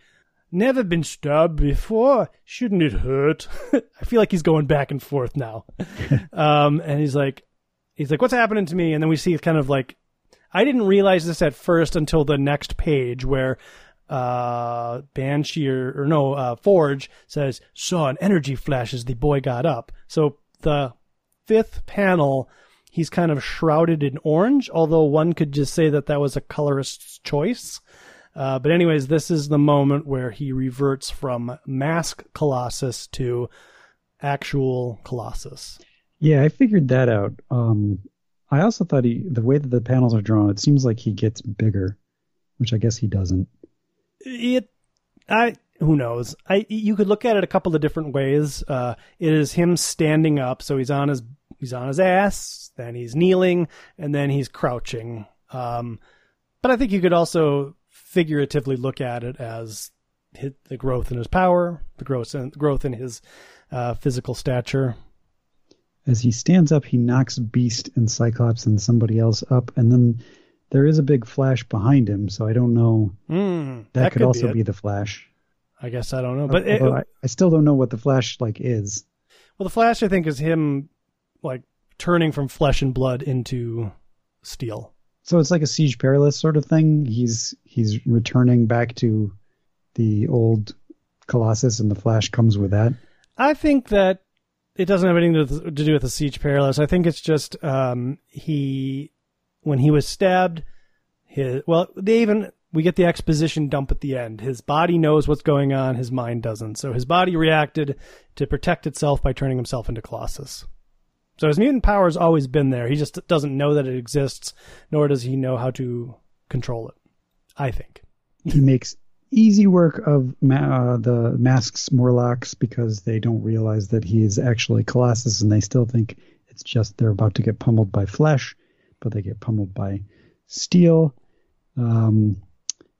"Never been stabbed before. Shouldn't it hurt?" I feel like he's going back and forth now. um, and he's like, he's like, "What's happening to me?" And then we see kind of like, I didn't realize this at first until the next page where uh Banshee or, or no uh Forge says saw an energy flash as the boy got up. So the fifth panel he's kind of shrouded in orange, although one could just say that that was a colorist's choice. Uh, but anyways, this is the moment where he reverts from mask Colossus to actual Colossus. Yeah, I figured that out. Um, I also thought he, the way that the panels are drawn, it seems like he gets bigger, which I guess he doesn't. It, I, who knows? I, you could look at it a couple of different ways. Uh, it is him standing up, so he's on his, he's on his ass, then he's kneeling, and then he's crouching. Um, but I think you could also figuratively look at it as hit the growth in his power, the growth in, growth in his uh, physical stature. As he stands up, he knocks Beast and Cyclops and somebody else up, and then there is a big flash behind him. So I don't know. Mm, That, that could, could also be, be, the Flash. I guess I don't know, but it, I, I still don't know what the Flash like is. well, the Flash I think is him like turning from flesh and blood into steel. So it's like a Siege Perilous sort of thing. He's he's returning back to the old Colossus, and the Flash comes with that. I think that it doesn't have anything to, to do with the siege perilous. I think it's just um, he when he was stabbed. His well, they even we get the exposition dump at the end. His body knows what's going on. His mind doesn't. So his body reacted to protect itself by turning himself into Colossus. So his mutant power has always been there. He just doesn't know that it exists, nor does he know how to control it. I think. He makes easy work of ma- uh, the masks Morlocks because they don't realize that he is actually Colossus, and they still think it's just they're about to get pummeled by flesh, but they get pummeled by steel. Um,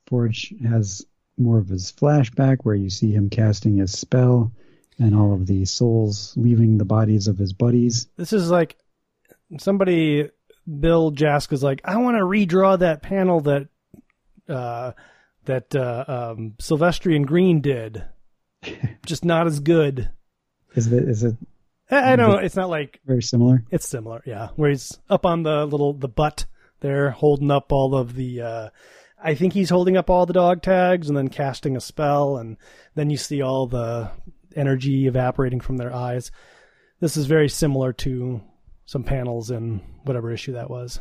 Forge has more of his flashback where you see him casting his spell and all of the souls leaving the bodies of his buddies. This is like somebody. Bill Jaaska is like, I want to redraw that panel that uh, that uh, um, Silvestri and Green did. Just not as good. Is it is it I, I don't know. It's not like very similar? it's similar. Yeah, where he's up on the little the butt there, holding up all of the. Uh, I think he's holding up all the dog tags and then casting a spell, and then you see all the energy evaporating from their eyes. This is very similar to some panels in whatever issue that was.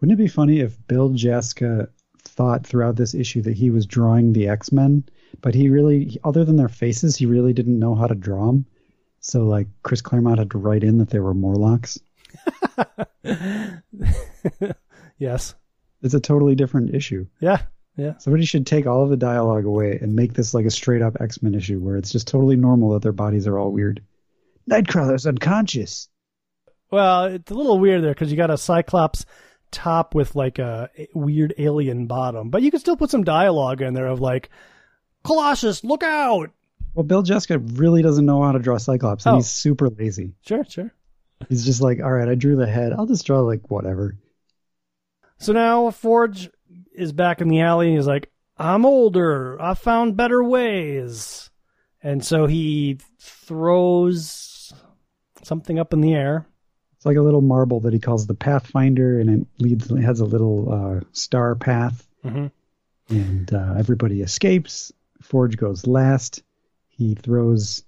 Wouldn't it be funny if Bill Jaaska thought throughout this issue that he was drawing the X Men, but he really, other than their faces, he really didn't know how to draw them. So, like, Chris Claremont had to write in that they were Morlocks. yes. It's a totally different issue. Yeah. Yeah. Somebody should take all of the dialogue away and make this like a straight up X Men issue where it's just totally normal that their bodies are all weird. Nightcrawler's unconscious. Well, it's a little weird there because you got a Cyclops top with like a weird alien bottom, but you can still put some dialogue in there of like, Colossus, look out! Well, Bill Jaaska really doesn't know how to draw Cyclops, and Oh. he's super lazy. Sure, sure. He's just like, all right, I drew the head. I'll just draw like whatever. So now Forge is back in the alley and he's like, I'm older. I found better ways. And so he throws something up in the air. It's like a little marble that he calls the Pathfinder, and it leads it has a little uh, star path, Mm-hmm. and uh, everybody escapes. Forge goes last. He throws,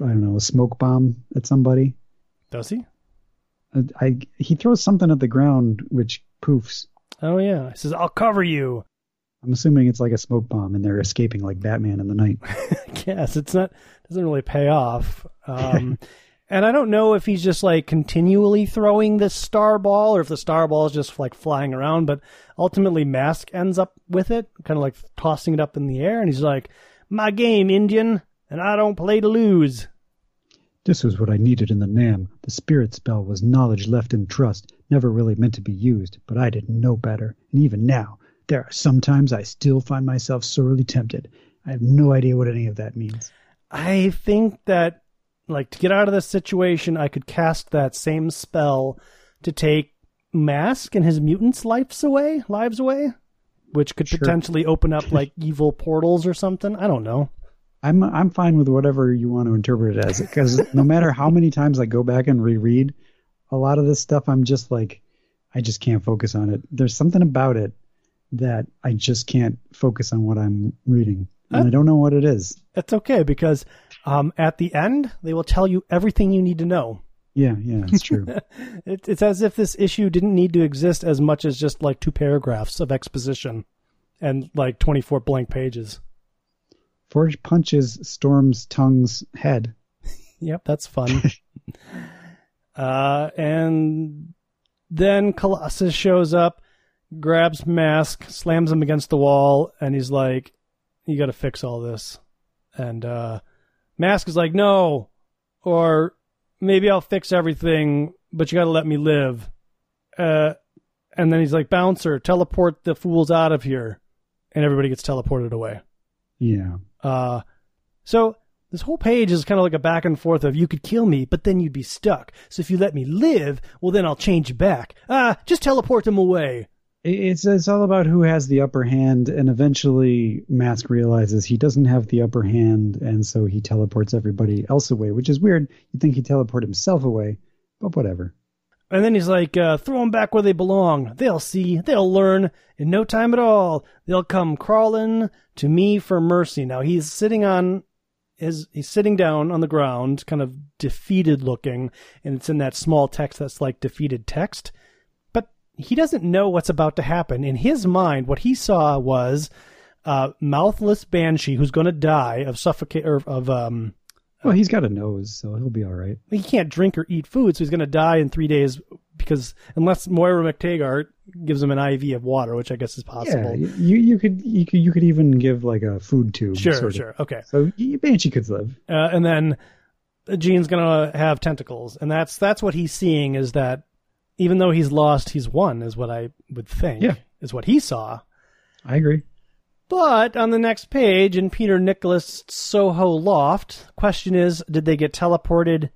I don't know, a smoke bomb at somebody. Does he? Uh, I he throws something at the ground which poofs. Oh, yeah. He says, I'll cover you. I'm assuming it's like a smoke bomb, and they're escaping like Batman in the night. Yes, it's not, doesn't really pay off. Um, and I don't know if he's just like continually throwing this star ball or if the star ball is just like flying around, but ultimately Mask ends up with it, kind of like tossing it up in the air. And he's like, My game, Indian, and I don't play to lose. This was what I needed in the Nam. The spirit spell was knowledge left in trust, never really meant to be used, but I didn't know better. And even now, there are sometimes I still find myself sorely tempted. I have no idea what any of that means. I think that, like, to get out of this situation, I could cast that same spell to take Mask and his mutants' lives away, lives away, which could Sure. potentially open up like evil portals or something. I don't know. I'm I'm fine with whatever you want to interpret it as, because no matter how many times I go back and reread, a lot of this stuff I'm just like, I just can't focus on it. There's something about it that I just can't focus on what I'm reading, and I don't know what it is. That's okay because um, at the end they will tell you everything you need to know. Yeah, yeah, it's true. It, it's as if this issue didn't need to exist as much as just like two paragraphs of exposition and like 24 blank pages. Forge punches Storm's tongue's head. Yep, that's fun. uh, and then Colossus shows up, grabs Mask, slams him against the wall, and he's like, "You got to fix all this." And uh, Mask is like, "No," or maybe I'll fix everything, but you got to let me live. Uh, and then he's like, "Bouncer, teleport the fools out of here," and everybody gets teleported away. Yeah. Uh, so this whole page is kind of like a back and forth of you could kill me, but then you'd be stuck. So if you let me live, well, then I'll change back. Ah, just teleport them away. It's it's all about who has the upper hand, and eventually Mask realizes he doesn't have the upper hand, and so he teleports everybody else away, which is weird. You'd think he'd teleport himself away, but whatever. And then he's like, uh, throw them back where they belong. They'll see. They'll learn. In no time at all, they'll come crawling to me for mercy. Now he's sitting on his, he's sitting down on the ground, kind of defeated looking, and it's in that small text that's like defeated text But he doesn't know what's about to happen. In his mind, what he saw was a mouthless banshee who's going to die of suffocate or of um. Well, he's got a nose, so he'll be all right. He can't drink or eat food, so he's going to die in three days because unless Moira McTaggart gives him an IV of water, which I guess is possible. Yeah, you you could you could you could even give like a food tube. Sure, sure, of. okay. So Banshee could live. Uh, and then Jean's gonna have tentacles, and that's that's what he's seeing is that even though he's lost, he's won, is what I would think. Yeah. Is what he saw. I agree. But on the next page, in Peter Nicholas Soho Loft, question is did they get teleported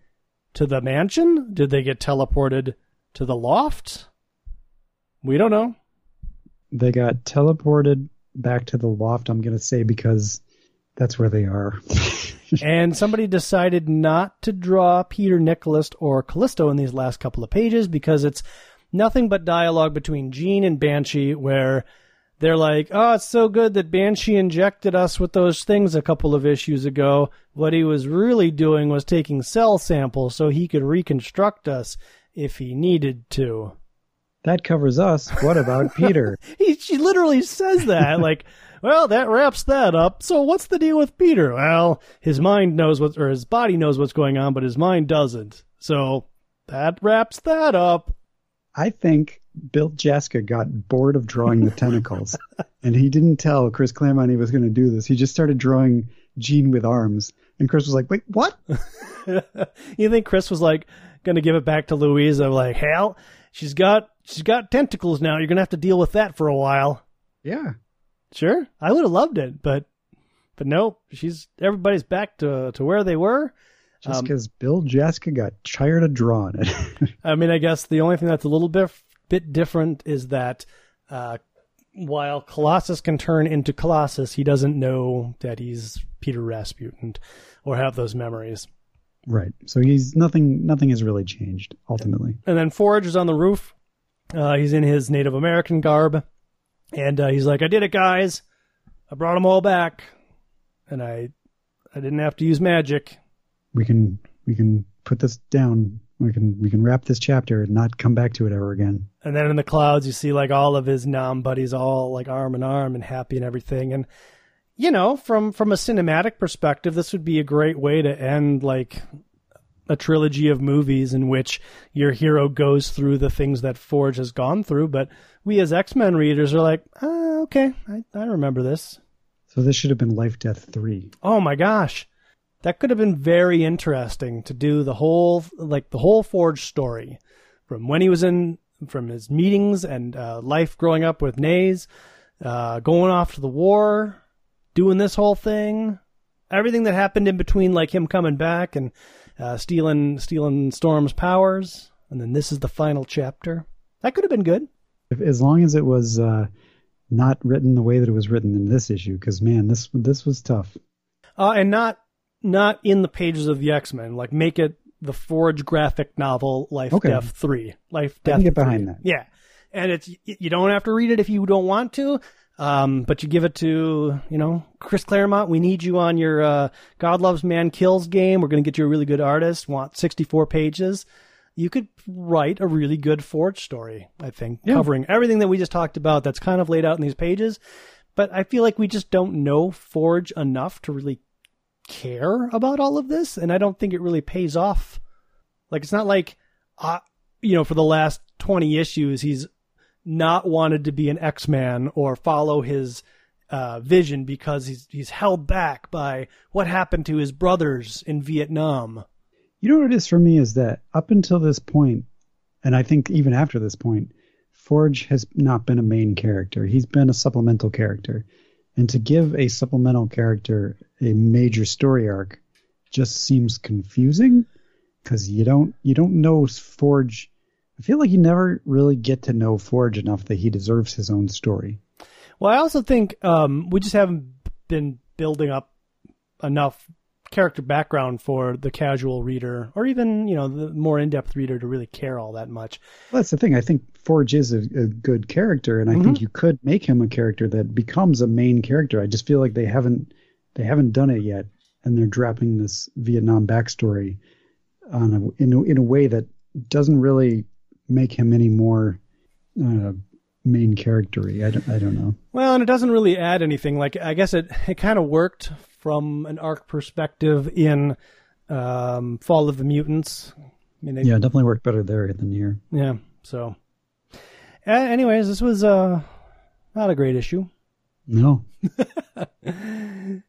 to the mansion? Did they get teleported to the loft? We don't know. They got teleported back to the loft, I'm going to say, because that's where they are. and somebody decided not to draw Peter Nicholas or Callisto in these last couple of pages because it's nothing but dialogue between Jean and Banshee where they're like, oh, it's so good that Banshee injected us with those things a couple of issues ago. What he was really doing was taking cell samples so he could reconstruct us if he needed to. That covers us. What about Peter? he, she literally says that. like, well, that wraps that up. So what's the deal with Peter? Well, his mind knows what, or his body knows what's going on, but his mind doesn't. So that wraps that up. I think Bill Jaaska got bored of drawing the tentacles, and he didn't tell Chris Claremont he was going to do this. He just started drawing Jean with arms, and Chris was like, "Wait, what?" you think Chris was like going to give it back to Louise? Like, hell, she's got she's got tentacles now. You're going to have to deal with that for a while. Yeah. Sure, I would have loved it, but but no, she's everybody's back to to where they were. Just because um, Bill Jaaska got tired of drawing it. I mean, I guess the only thing that's a little bit bit different is that uh, while Colossus can turn into Colossus, he doesn't know that he's Peter Rasputin or have those memories. Right. So he's nothing. Nothing has really changed ultimately. And then Forge is on the roof. Uh, he's in his Native American garb. And uh, he's like, "I did it, guys. I brought them all back, and I, I didn't have to use magic. We can, we can put this down. We can, we can wrap this chapter and not come back to it ever again." And then in the clouds, you see like all of his Nam buddies, all like arm in arm and happy and everything. And you know, from from a cinematic perspective, this would be a great way to end like a trilogy of movies in which your hero goes through the things that Forge has gone through, but we as X Men readers are like, oh, okay, I, I remember this. So this should have been Life Death 3. Oh my gosh. That could have been very interesting to do the whole, like the whole Forge story from when he was in, from his meetings and uh, life growing up with Naze, uh, going off to the war, doing this whole thing, everything that happened in between, like him coming back and uh, stealing stealing Storm's powers, and then this is the final chapter. That could have been good. As long as it was uh, not written the way that it was written in this issue, because man, this this was tough. Uh, and not not in the pages of the X Men. Like make it the Forge graphic novel, Life okay. Death Three, Life Death. Get 3. behind that. Yeah, and it's you don't have to read it if you don't want to. Um, but you give it to, you know, Chris Claremont. We need you on your uh, God Loves Man Kills game. We're going to get you a really good artist. Want 64 pages. You could write a really good Forge story, I think, yeah. covering everything that we just talked about that's kind of laid out in these pages. But I feel like we just don't know Forge enough to really care about all of this. And I don't think it really pays off. Like, it's not like, uh, you know, for the last 20 issues, he's not wanted to be an X-Man or follow his uh, vision because he's he's held back by what happened to his brothers in Vietnam. You know what it is for me is that up until this point, and I think even after this point, Forge has not been a main character. He's been a supplemental character. And to give a supplemental character a major story arc just seems confusing because you don't you don't know Forge. I feel like you never really get to know Forge enough that he deserves his own story. Well, I also think um, we just haven't been building up enough character background for the casual reader, or even you know the more in-depth reader to really care all that much. Well, that's the thing. I think Forge is a, a good character, and I mm-hmm. think you could make him a character that becomes a main character. I just feel like they haven't they haven't done it yet, and they're dropping this Vietnam backstory on a, in a, in a way that doesn't really make him any more uh, main charactery. I don't, I don't know. Well, and it doesn't really add anything. Like I guess it it kind of worked from an arc perspective in um, Fall of the Mutants. I mean, they, yeah, definitely worked better there than here. Yeah. So, uh, anyways, this was uh, not a great issue. No.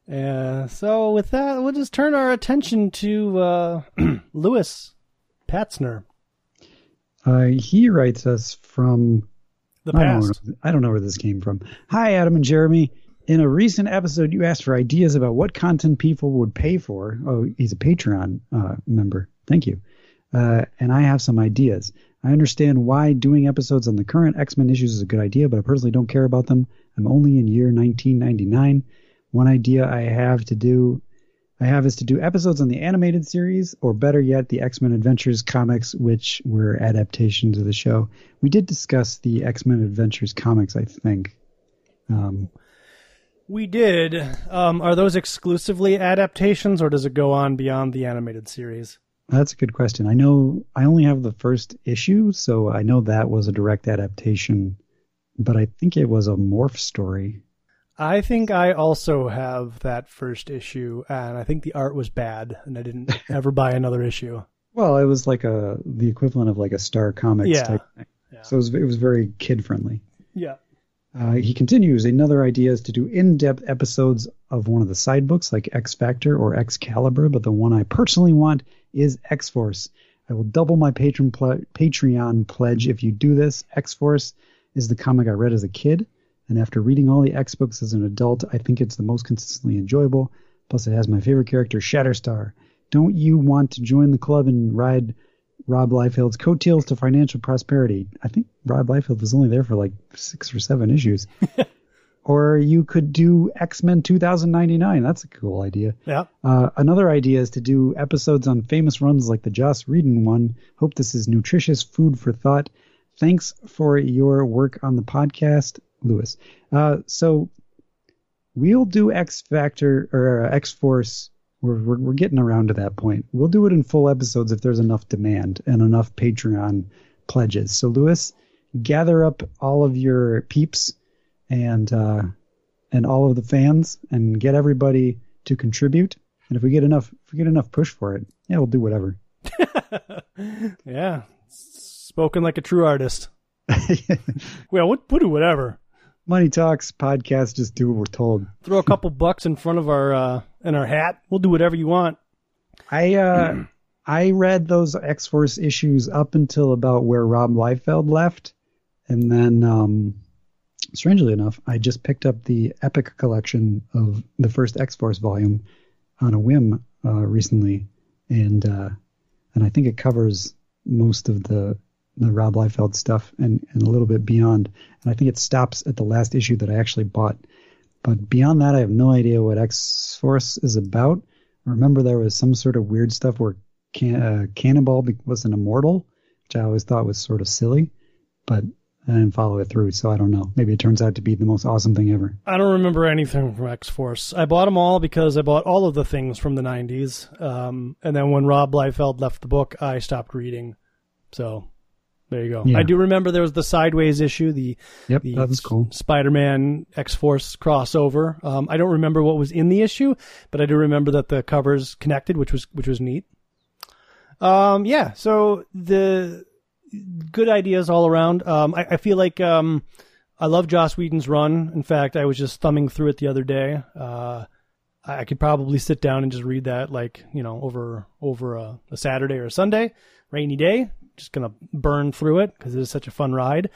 yeah. So with that, we'll just turn our attention to uh, Louis Patzner. Uh, he writes us from the past. I don't, know, I don't know where this came from. Hi, Adam and Jeremy. In a recent episode, you asked for ideas about what content people would pay for. Oh, he's a Patreon uh, member. Thank you. Uh, and I have some ideas. I understand why doing episodes on the current X Men issues is a good idea, but I personally don't care about them. I'm only in year 1999. One idea I have to do I have is to do episodes on the animated series, or better yet, the X Men Adventures comics, which were adaptations of the show. We did discuss the X Men Adventures comics, I think. Um, we did. Um, are those exclusively adaptations, or does it go on beyond the animated series? That's a good question. I know I only have the first issue, so I know that was a direct adaptation, but I think it was a morph story. I think I also have that first issue, and I think the art was bad, and I didn't ever buy another issue. Well, it was like a the equivalent of like a Star Comics yeah. type thing. Yeah. So it was, it was very kid friendly. Yeah. Uh, he continues. Another idea is to do in-depth episodes of one of the side books, like X Factor or Excalibur. But the one I personally want is X Force. I will double my patron Patreon pledge if you do this. X Force is the comic I read as a kid. And after reading all the X books as an adult, I think it's the most consistently enjoyable. Plus, it has my favorite character, Shatterstar. Don't you want to join the club and ride Rob Liefeld's coattails to financial prosperity? I think Rob Liefeld was only there for like six or seven issues. or you could do X Men 2099. That's a cool idea. Yeah. Uh, another idea is to do episodes on famous runs like the Joss Whedon one. Hope this is nutritious food for thought. Thanks for your work on the podcast. Louis. Uh, so we'll do X Factor or uh, X Force. We're, we're, we're getting around to that point. We'll do it in full episodes if there's enough demand and enough Patreon pledges. So Louis, gather up all of your peeps and uh, and all of the fans and get everybody to contribute. And if we get enough, if we get enough push for it, yeah, we'll do whatever. yeah, spoken like a true artist. well, we'll, we'll do whatever. Money Talks podcast. Just do what we're told. Throw a couple bucks in front of our uh, in our hat. We'll do whatever you want. I uh, I read those X Force issues up until about where Rob Liefeld left, and then um, strangely enough, I just picked up the Epic collection of the first X Force volume on a whim uh, recently, and uh, and I think it covers most of the the Rob Liefeld stuff and, and a little bit beyond. And I think it stops at the last issue that I actually bought. But beyond that, I have no idea what X Force is about. I remember there was some sort of weird stuff where can, uh, Cannonball was an immortal, which I always thought was sort of silly, but I didn't follow it through, so I don't know. Maybe it turns out to be the most awesome thing ever. I don't remember anything from X Force. I bought them all because I bought all of the things from the 90s. Um, and then when Rob Liefeld left the book, I stopped reading. So there you go. Yeah. I do remember there was the Sideways issue, the yep, the that was cool. Spider-Man X-Force crossover. Um, I don't remember what was in the issue, but I do remember that the covers connected, which was which was neat. Um, yeah, so the good ideas all around. Um, I, I, feel like um, I love Joss Whedon's run. In fact, I was just thumbing through it the other day. Uh, I could probably sit down and just read that, like you know, over over a, a Saturday or a Sunday, rainy day just gonna burn through it because it is such a fun ride.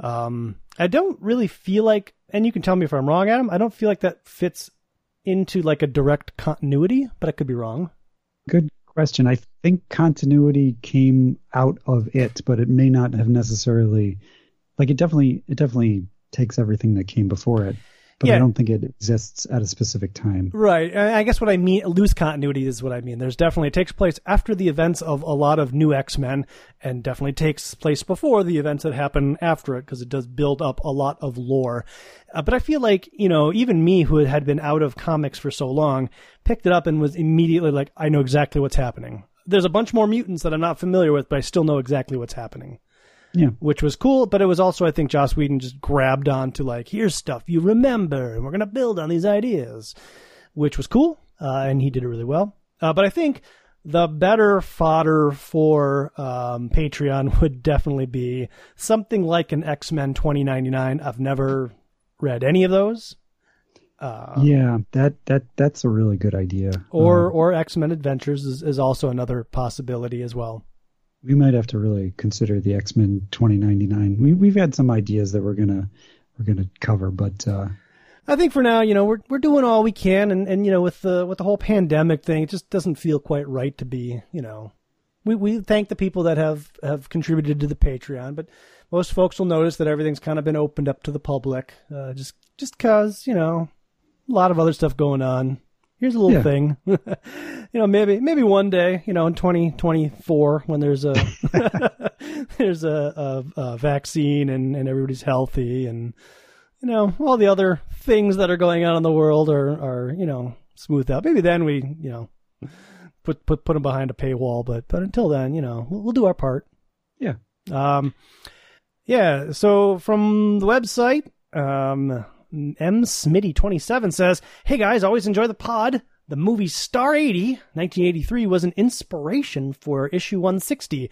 Um, I don't really feel like and you can tell me if I'm wrong, Adam. I don't feel like that fits into like a direct continuity, but I could be wrong. Good question. I think continuity came out of it, but it may not have necessarily like it definitely it definitely takes everything that came before it but yeah. I don't think it exists at a specific time. Right. I guess what I mean, loose continuity is what I mean. There's definitely, it takes place after the events of a lot of new X Men and definitely takes place before the events that happen after it because it does build up a lot of lore. Uh, but I feel like, you know, even me who had been out of comics for so long picked it up and was immediately like, I know exactly what's happening. There's a bunch more mutants that I'm not familiar with, but I still know exactly what's happening. Yeah. Which was cool, but it was also, I think, Joss Whedon just grabbed on to like, here's stuff you remember, and we're going to build on these ideas, which was cool, uh, and he did it really well. Uh, but I think the better fodder for um, Patreon would definitely be something like an X Men 2099. I've never read any of those. Uh, yeah, that that that's a really good idea. Or um, or X Men Adventures is, is also another possibility as well we might have to really consider the X Men 2099. We we've had some ideas that we're gonna we're gonna cover, but uh, I think for now, you know, we're we're doing all we can, and, and you know, with the with the whole pandemic thing, it just doesn't feel quite right to be, you know, we we thank the people that have have contributed to the Patreon, but most folks will notice that everything's kind of been opened up to the public, uh, just just cause you know, a lot of other stuff going on here's a little yeah. thing. you know, maybe maybe one day, you know, in 2024 when there's a there's a, a, a, vaccine and, and everybody's healthy and you know, all the other things that are going on in the world are are, you know, smoothed out. Maybe then we, you know, put put put them behind a paywall, but but until then, you know, we'll, we'll do our part. Yeah. Um yeah, so from the website, um M. Smitty27 says, Hey guys, always enjoy the pod. The movie Star 80, 1983, was an inspiration for issue 160.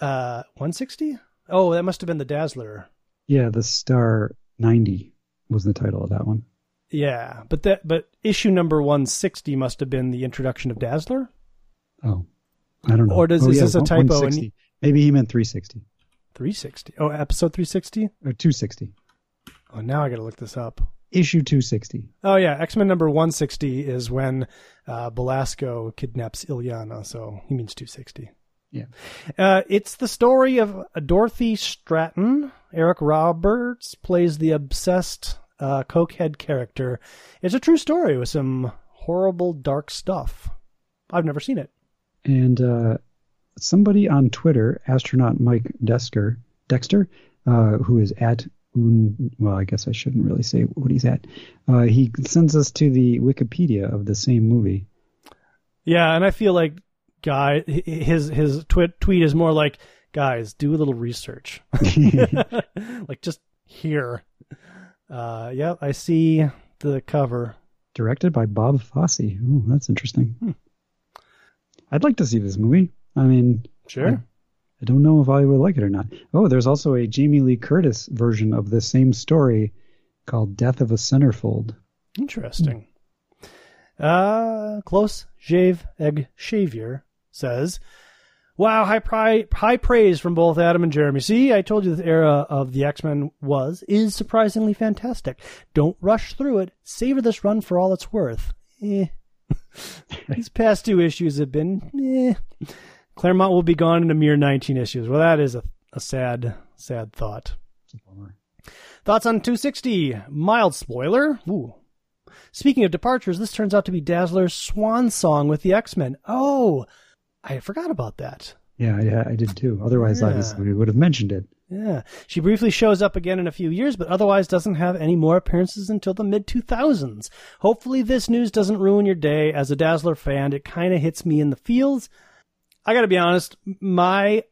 Uh, 160? Oh, that must have been the Dazzler. Yeah, the Star 90 was the title of that one. Yeah, but that but issue number 160 must have been the introduction of Dazzler. Oh, I don't know. Or does oh, is yeah, this a typo? Maybe he meant 360. 360. Oh, episode 360 or 260. Oh, now I got to look this up. Issue 260. Oh yeah, X Men number 160 is when uh, Belasco kidnaps Illyana, so he means 260. Yeah. Uh, it's the story of Dorothy Stratton. Eric Roberts plays the obsessed uh, cokehead character. It's a true story with some horrible, dark stuff. I've never seen it. And uh, somebody on Twitter, astronaut Mike Dexter, Dexter, uh, who is at well, I guess I shouldn't really say what he's at. Uh, he sends us to the Wikipedia of the same movie. Yeah, and I feel like guy his his tweet tweet is more like guys do a little research, like just here. Uh, yeah, I see the cover. Directed by Bob Fosse. Ooh, that's interesting. Hmm. I'd like to see this movie. I mean, sure. I don't know if I would like it or not. Oh, there's also a Jamie Lee Curtis version of the same story called Death of a Centerfold. Interesting. Uh, close shave egg shavier says, "Wow, high pri- high praise from both Adam and Jeremy. See, I told you the era of the X Men was is surprisingly fantastic. Don't rush through it. Savor this run for all it's worth. Eh. These past two issues have been eh. Claremont will be gone in a mere 19 issues. Well, that is a, a sad, sad thought. Thoughts on 260? Mild spoiler. Ooh. Speaking of departures, this turns out to be Dazzler's swan song with the X Men. Oh, I forgot about that. Yeah, yeah, I did too. Otherwise, yeah. obviously, we would have mentioned it. Yeah. She briefly shows up again in a few years, but otherwise doesn't have any more appearances until the mid 2000s. Hopefully, this news doesn't ruin your day. As a Dazzler fan, it kind of hits me in the feels. I got to be honest, my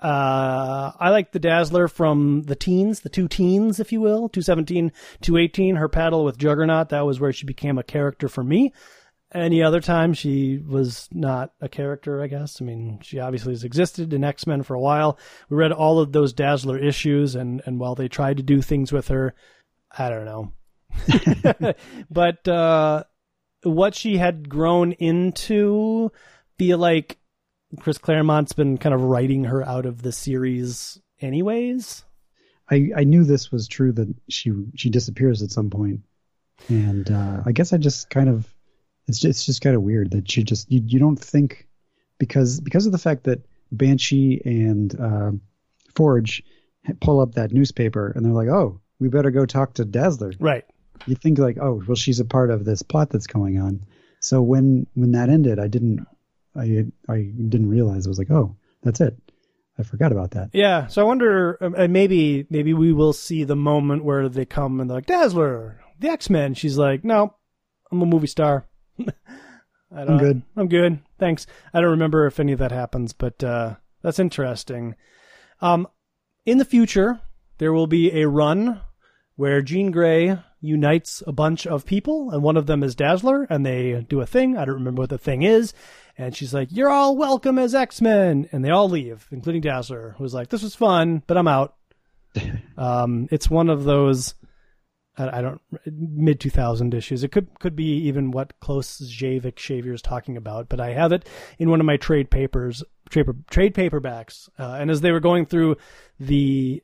uh, I like the Dazzler from the teens, the two teens, if you will, 217, 218. Her paddle with Juggernaut, that was where she became a character for me. Any other time, she was not a character, I guess. I mean, she obviously has existed in X Men for a while. We read all of those Dazzler issues, and, and while they tried to do things with her, I don't know. but uh, what she had grown into, feel like Chris Claremont's been kind of writing her out of the series anyways. I I knew this was true that she she disappears at some point, and uh, I guess I just kind of it's just, it's just kind of weird that she just you, you don't think because because of the fact that Banshee and uh, Forge pull up that newspaper and they're like, oh, we better go talk to Dazzler. Right. You think like, oh, well, she's a part of this plot that's going on. So when when that ended, I didn't I I didn't realize I was like, oh, that's it. I forgot about that. Yeah, so I wonder, um, and maybe maybe we will see the moment where they come and they're like Dazzler, the X Men. She's like, no, I'm a movie star. I don't, I'm good. I'm good. Thanks. I don't remember if any of that happens, but uh, that's interesting. Um, in the future, there will be a run where Jean Grey unites a bunch of people, and one of them is Dazzler, and they do a thing. I don't remember what the thing is. And she's like, You're all welcome as X Men. And they all leave, including Dazzler, who's like, This was fun, but I'm out. um, it's one of those. I I don't mid two thousand issues. It could could be even what close Javik Xavier is talking about, but I have it in one of my trade papers, trade, trade paperbacks. Uh, and as they were going through the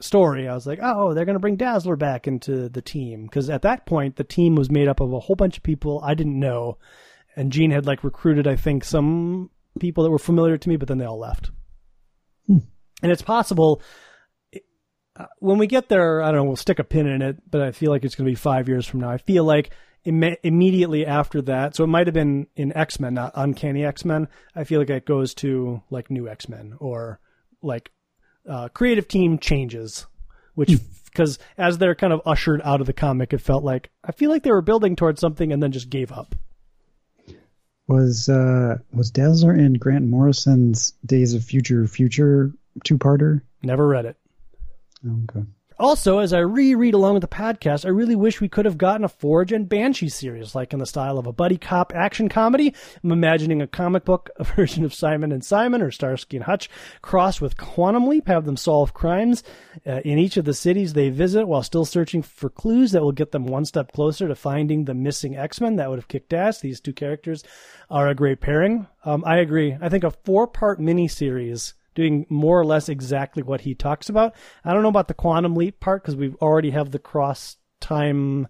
story, I was like, oh, they're going to bring Dazzler back into the team because at that point the team was made up of a whole bunch of people I didn't know, and Jean had like recruited I think some people that were familiar to me, but then they all left. Hmm. And it's possible uh, when we get there, I don't know, we'll stick a pin in it, but I feel like it's going to be five years from now. I feel like Im- immediately after that, so it might have been in X Men, not Uncanny X Men. I feel like it goes to like New X Men or like uh, creative team changes, which because as they're kind of ushered out of the comic, it felt like I feel like they were building towards something and then just gave up. Was uh was Dazzler in Grant Morrison's Days of Future Future two parter? Never read it. Okay. Also, as I reread along with the podcast, I really wish we could have gotten a Forge and Banshee series, like in the style of a buddy cop action comedy. I'm imagining a comic book a version of Simon and Simon or Starsky and Hutch crossed with Quantum Leap, have them solve crimes uh, in each of the cities they visit while still searching for clues that will get them one step closer to finding the missing X-Men. That would have kicked ass. These two characters are a great pairing. Um, I agree. I think a four-part miniseries doing more or less exactly what he talks about. I don't know about the quantum leap part because we already have the cross time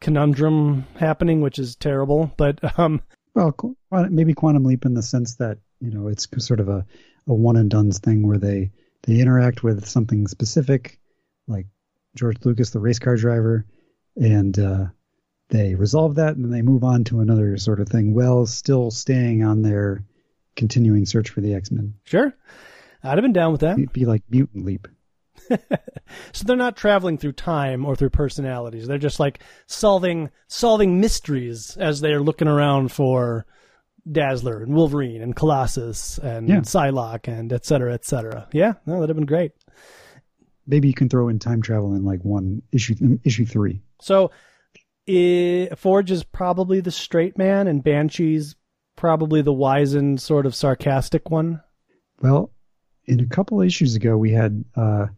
conundrum happening, which is terrible. But um, Well, maybe Quantum Leap in the sense that you know it's sort of a, a one and done thing where they they interact with something specific, like George Lucas, the race car driver, and uh, they resolve that and then they move on to another sort of thing, while still staying on their continuing search for the X Men. sure, I'd have been down with that. It'd be like Mutant Leap. So they're not traveling through time or through personalities. They're just like solving solving mysteries as they're looking around for Dazzler and Wolverine and Colossus and Yeah. Psylocke and et cetera, et cetera. Yeah, no, that'd have been great. Maybe you can throw in time travel in like one issue issue three. So i Forge is probably the straight man and Banshee's probably the wizened sort of sarcastic one. Well, in a couple issues ago, we had uh,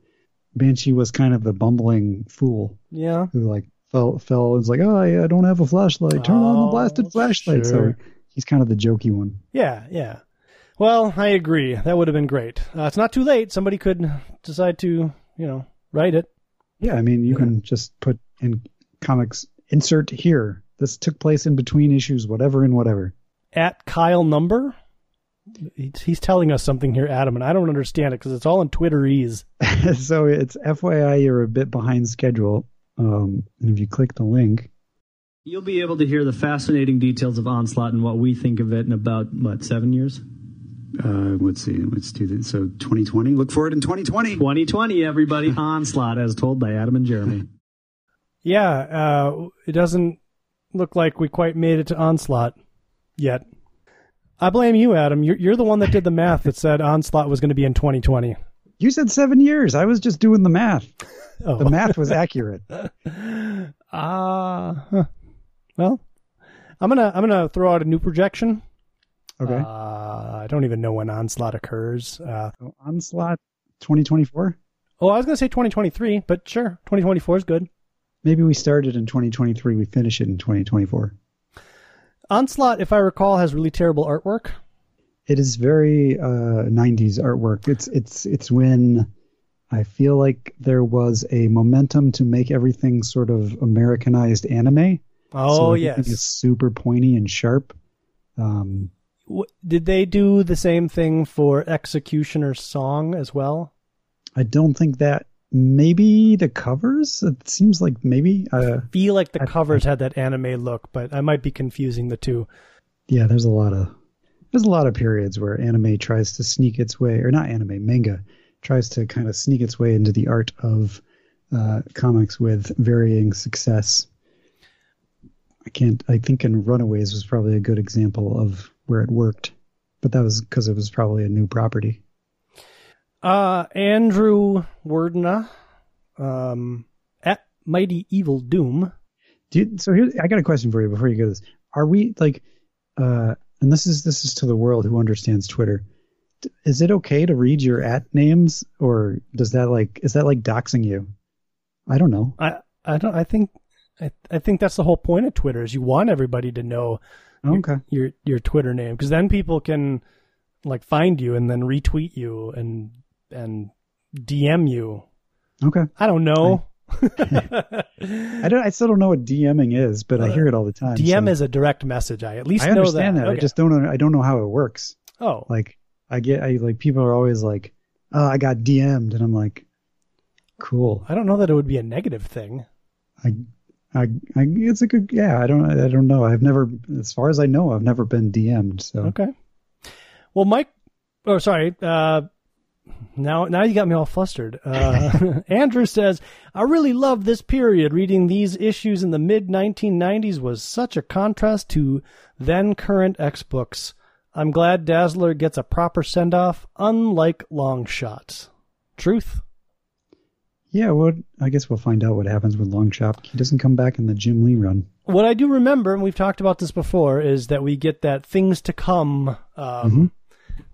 Banshee was kind of the bumbling fool Yeah. who like fell fell and was like, oh, I, I don't have a flashlight. Turn on Oh, the blasted flashlight. sure. So he's kind of the jokey one. Yeah, yeah. Well, I agree. That would have been great. Uh, it's not too late. Somebody could decide to, you know, write it. Yeah, I mean, you Yeah. can just put in comics insert here. This took place in between issues, whatever and whatever. At Kyle Number, he's he's telling us something here, Adam, and I don't understand it because it's all in Twitterese. so it's FYI, you're a bit behind schedule. Um, and if you click the link, You'll be able to hear the fascinating details of Onslaught and what we think of it in about, what, seven years? Uh, let's see. Let's do that. So 2020. Look for it in 2020. 2020, everybody. Onslaught, as told by Adam and Jeremy. Yeah, uh, it doesn't look like we quite made it to Onslaught yet. I blame you, Adam. You're, you're the one that did the math that said Onslaught was going to be in 2020. you said seven years. I was just doing the math. Oh. The math was accurate. Ah, huh. well, I'm gonna I'm gonna throw out a new projection. Okay. Uh, I don't even know when onslaught occurs. Uh, So Onslaught 2024. oh, I was gonna say 2023, but sure, 2024 is good. Maybe we started in 2023. We finish it in 2024. Onslaught, if I recall, has really terrible artwork. It is very uh, 90s artwork. It's it's it's when I feel like there was a momentum to make everything sort of Americanized anime. Oh so yes. is super pointy and sharp. Um, Did they do the same thing for Executioner's Song as well? I don't think that maybe the covers. It seems like maybe. Uh, Feel like the I- covers had that anime look, but I might be confusing the two. yeah, there's a lot of there's a lot of periods where anime tries to sneak its way, or not anime, manga tries to kind of sneak its way into the art of uh, comics with varying success. I can't. I think in Runaways was probably a good example of where it worked, but that was because it was probably a new property. Uh, Andrew Wordna, um, at Mighty Evil Doom. Do you, so here, I got a question for you before you go to this. Are we like, uh, and this is this is to the world who understands Twitter. Is it okay to read your at names, or does that like is that like doxing you? I don't know. I I don't. I think I I think that's the whole point of Twitter is you want everybody to know Okay. your your Twitter name because then people can like find you and then retweet you and and DM you. Okay. I don't know. I don't. I still don't know what DMing is, but I hear it all the time. DM so- is a direct message. I at least I know understand that. I Okay. just don't. know- I don't know how it works. oh Like I get. I like people are always like, "Oh, I got DM'd," and I'm like, "Cool." I don't know that it would be a negative thing. I, I, I, it's a good, yeah. I don't, I don't know. I've never, as far as I know, I've never been DM'd. So Okay. Well, Mike. Oh, sorry. Uh, now, now you got me all flustered. Uh, Andrew says, "I really love this period. Reading these issues in the mid 1990s was such a contrast to then current X books. I'm glad Dazzler gets a proper send off, unlike Longshot's. Truth. yeah. Well, I guess we'll find out what happens with Longshot. He doesn't come back in the Jim Lee run. What I do remember, and we've talked about this before, is that we get that things to come. Um,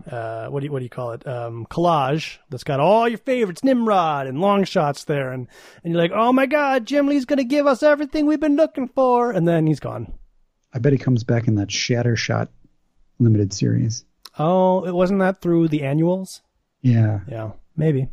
uh, what do you what do you call it? Um, collage that's got all your favorites, Nimrod and Longshot's there, and and you're like, oh my god, Jim Lee's gonna give us everything we've been looking for, and then he's gone. I bet he comes back in that Shattershot limited series. Oh, it wasn't that through the annuals? Yeah, Yeah, maybe.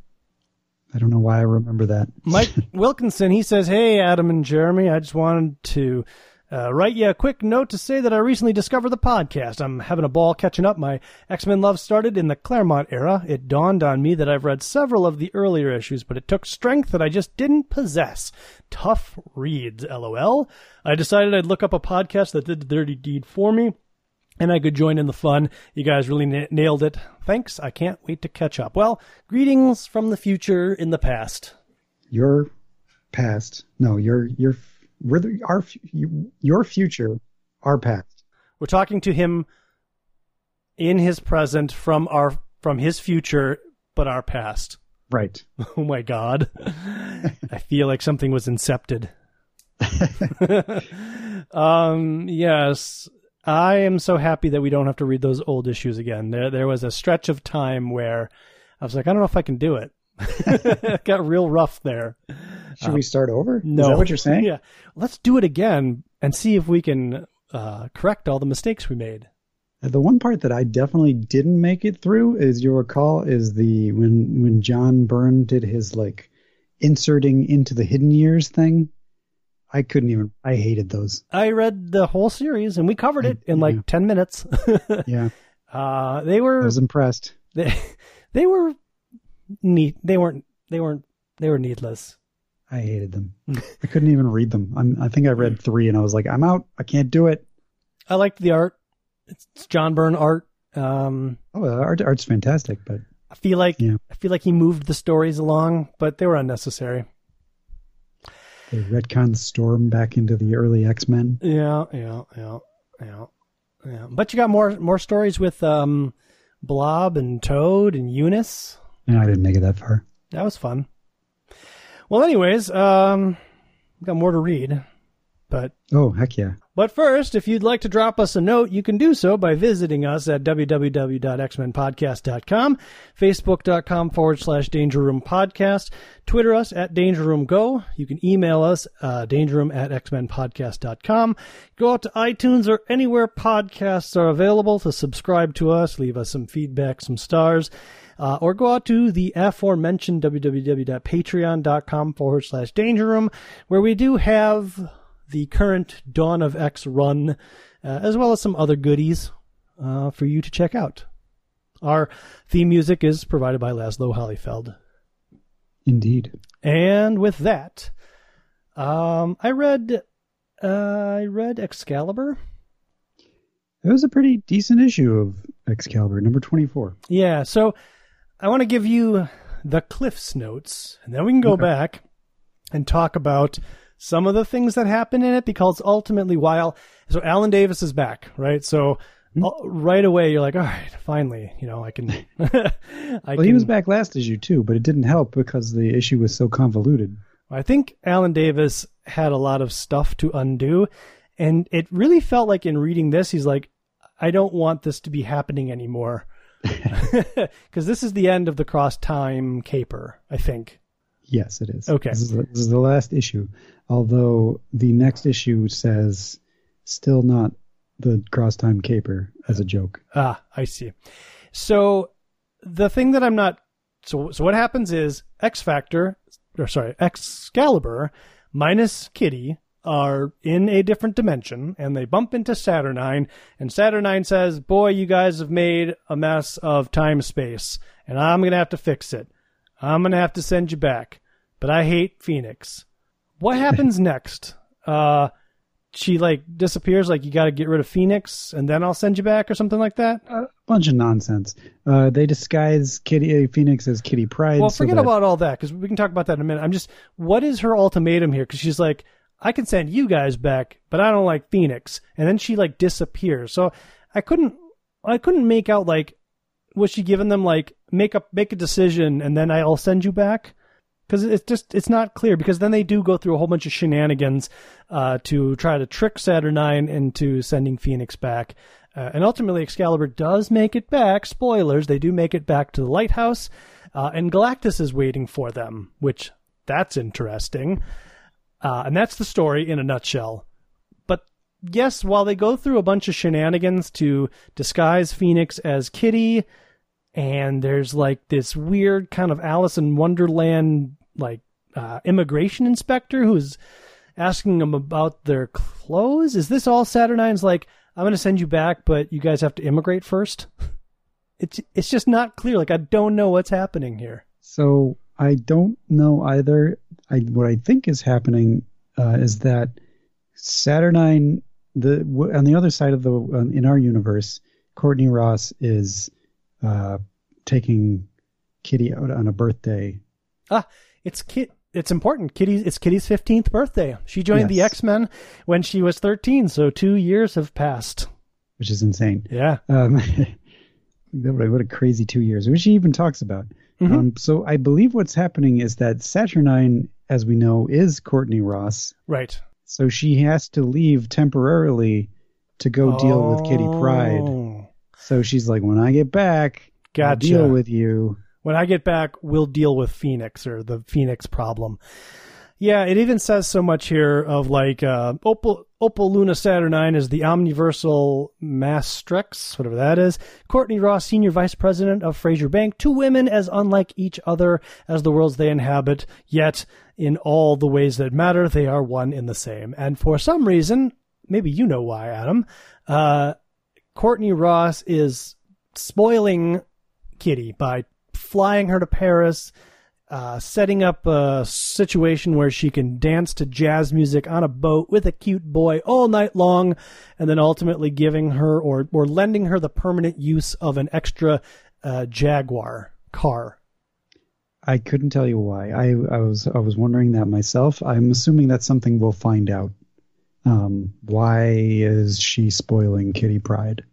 I don't know why I remember that. Mike Wilkinson, he says, Hey, Adam and Jeremy, I just wanted to uh, write you a quick note to say that I recently discovered the podcast. I'm having a ball catching up. My X Men love started in the Claremont era. It dawned on me that I've read several of the earlier issues, but it took strength that I just didn't possess. Tough reads, lol. I decided I'd look up a podcast that did the dirty deed for me and I could join in the fun. You guys really na- nailed it. Thanks. I can't wait to catch up. Well, greetings from the future in the past. Your past, no, your your we're the, our your future, our past. We're talking to him in his present from our from his future, but our past. Right. Oh my god. I feel like something was incepted. um yes. I am so happy that we don't have to read those old issues again. There there was a stretch of time where I was like, I don't know if I can do it. It got real rough there. Should we start over? No. Is that what you're saying? yeah. Let's do it again and see if we can uh, correct all the mistakes we made. The one part that I definitely didn't make it through is you'll recall is the when when John Byrne did his like inserting into the hidden years thing. I couldn't even. I hated those. I read the whole series and we covered it in like 10 minutes. Yeah, uh, they I were was impressed. they, they were neat. They weren't they weren't they were needless. I hated them. I couldn't even read them. I'm, I think I read three and I was like, I'm out. I can't do it. I liked the art. It's, it's John Byrne art. Um, Oh, the art, art's fantastic, but I feel like Yeah. I feel like he moved the stories along, but they were unnecessary. they retconned Storm back into the early X Men. Yeah, yeah, yeah, yeah, yeah. But you got more more stories with um, Blob and Toad and Eunice. And I didn't make it that far. That was fun. Well, anyways, um, got more to read, but Oh, heck yeah. but first, if you'd like to drop us a note, you can do so by visiting us at www.xmenpodcast.com, facebook.com forward slash Danger Room Podcast, Twitter us at Danger Room Go. You can email us, uh, dangerroom at xmenpodcast.com. Go out to iTunes or anywhere podcasts are available to subscribe to us, leave us some feedback, some stars. Uh, or go out to the aforementioned www.patreon.com forward slash danger room, where we do have the current Dawn of X run, uh, as well as some other goodies uh, for you to check out. Our theme music is provided by Laszlo Hollyfeld. Indeed. And with that, um, I read uh, I read Excalibur. It was a pretty decent issue of Excalibur, number 24. Yeah, so I want to give you the Cliffs notes, and then we can go Okay. back and talk about some of the things that happen in it because ultimately, while so Alan Davis is back, right? So Hmm. uh, right away, you're like, all right, finally, you know, I can. I Well, he was back last issue too, but it didn't help because the issue was so convoluted. I think Alan Davis had a lot of stuff to undo, and it really felt like in reading this, he's like, I don't want this to be happening anymore. Because this is the end of the cross time caper, I think. Yes, it is. Okay. This is, the, this is the last issue, although the next issue says still not the cross time caper as a joke. Ah, I see. So the thing that I'm not so so what happens is X Factor or sorry, Excalibur minus Kitty are in a different dimension and they bump into Saturnyne and Saturnyne says, "Boy, you guys have made a mess of time space and I'm going to have to fix it. I'm going to have to send you back. But I hate Phoenix." What happens next? Uh she like disappears like you got to get rid of Phoenix and then I'll send you back or something like that? A bunch of nonsense. Uh, they disguise Kitty uh, Phoenix as Kitty Pryde. Well, so forget that- about all that because we can talk about that in a minute. I'm just, what is her ultimatum here? Because she's like, I can send you guys back, but I don't like Phoenix, and then she like disappears. So I couldn't, I couldn't make out like, was she giving them like make a make a decision and then I'll send you back? Because it's just it's not clear. Because then they do go through a whole bunch of shenanigans uh, to try to trick Saturnyne into sending Phoenix back. Uh, and ultimately, Excalibur does make it back. Spoilers: they do make it back to the lighthouse, uh, and Galactus is waiting for them, which that's interesting. Uh, and that's the story in a nutshell. But yes, while they go through a bunch of shenanigans to disguise Phoenix as Kitty, and there's like this weird kind of Alice in Wonderland like uh, immigration inspector who's asking them about their clothes. Is this all Saturnyne's like? I'm going to send you back, but you guys have to immigrate first. It's it's just not clear. Like I don't know what's happening here. So I don't know either. I what I think is happening uh, is that Saturnyne, the w- on the other side of the uh, in our universe, Courtney Ross is uh, taking Kitty out on a birthday. Ah, it's Kit. It's important. Kitty's. It's Kitty's fifteenth birthday. She joined the X Men when she was thirteen, so two years have passed. which is insane. Yeah. Um, what, a, crazy two years, which she even talks about. Mhm. Um, so I believe what's happening is that Saturnyne, as we know, is Courtney Ross. Right. So she has to leave temporarily to go deal with Kitty Pryde. Oh, So she's like, when I get back, I'll deal with you. When I get back, we'll deal with Phoenix or the Phoenix problem. Yeah, it even says so much here of like uh, Opal, Opal Luna Saturnyne is the omniversal Mastrex, whatever that is. Courtney Ross, Senior Vice President of Fraser Bank. Two women as unlike each other as the worlds they inhabit, yet in all the ways that matter, they are one in the same. And for some reason, maybe you know why, Adam, uh, Courtney Ross is spoiling Kitty by flying her to Paris, uh, setting up a situation where she can dance to jazz music on a boat with a cute boy all night long, and then ultimately giving her or, or lending her the permanent use of an extra uh, Jaguar car. I couldn't tell you why. I, I was I was wondering that myself. I'm assuming that's something we'll find out. Um, why is she spoiling Kitty Pryde?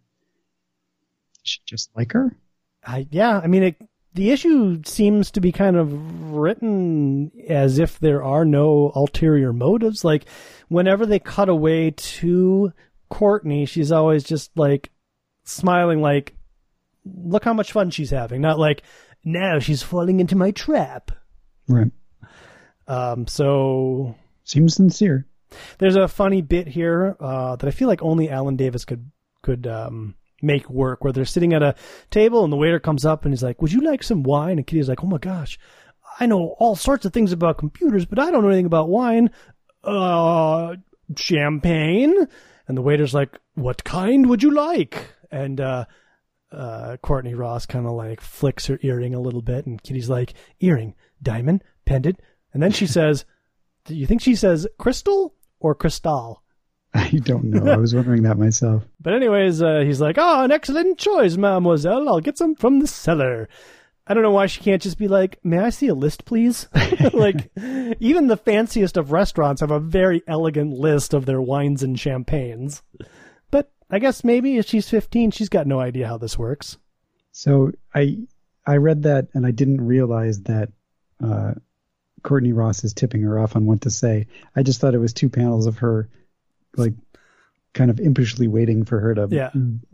She just like her? I, yeah, I mean, it, the issue seems to be kind of written as if there are no ulterior motives. Like, whenever they cut away to Courtney, she's always just like smiling, like, look how much fun she's having. Not like, now she's falling into my trap. Right. Um, so Seems sincere. there's a funny bit here uh, that I feel like only Alan Davis could could um, make work where they're sitting at a table and the waiter comes up and he's like, Would you like some wine? And Kitty's like, Oh my gosh, I know all sorts of things about computers, but I don't know anything about wine. Uh, champagne? And the waiter's like, What kind would you like? And, uh, uh, Courtney Ross kind of like flicks her earring a little bit, and Kitty's like, earring, diamond, pendant. And then she says, Do you think she says crystal or crystal? I don't know. I was wondering that myself. But anyways, uh, he's like, "Oh, an excellent choice, mademoiselle. I'll get some from the cellar." I don't know why she can't just be like, "May I see a list, please?" like, even the fanciest of restaurants have a very elegant list of their wines and champagnes. I guess maybe if she's 15, she's got no idea how this works. So I I read that and I didn't realize that uh, Courtney Ross is tipping her off on what to say. I just thought it was two panels of her like kind of impishly waiting for her to Yeah.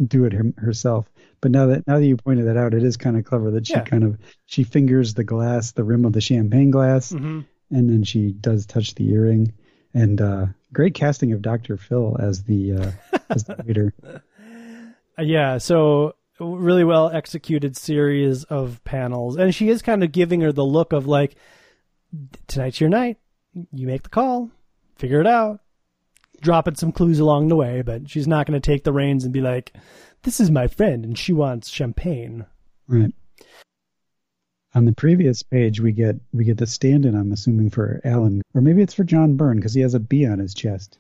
do it him, herself. But now that now that you pointed that out, it is kind of clever that she Yeah. kind of she fingers the glass, the rim of the champagne glass, Mm-hmm. and then she does touch the earring. And uh, great casting of Dr. Phil as the uh, as the waiter. Uh, Yeah, so really well executed series of panels, and she is kind of giving her the look of like, tonight's your night. You make the call, figure it out, dropping some clues along the way, but she's not going to take the reins and be like, "This is my friend, and she wants champagne." Right. On the previous page, we get we get the stand-in. I'm assuming for Alan, or maybe it's for John Byrne because he has a B on his chest.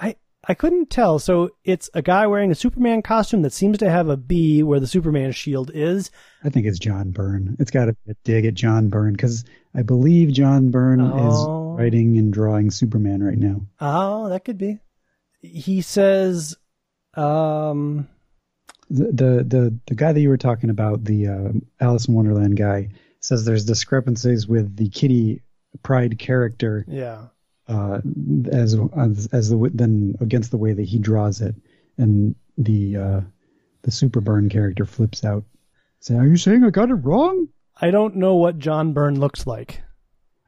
I I couldn't tell. So it's a guy wearing a Superman costume that seems to have a B where the Superman shield is. I think it's John Byrne. It's got to be a dig at John Byrne because I believe John Byrne Oh. is writing and drawing Superman right now. Oh, that could be. He says, um, The the the, the guy that you were talking about, the uh, Alice in Wonderland guy, says there's discrepancies with the Kitty Pryde character yeah. uh, as as as the then against the way that he draws it, and the uh, the Super Byrne character flips out. Say, are you saying I got it wrong? I don't know what John Byrne looks like.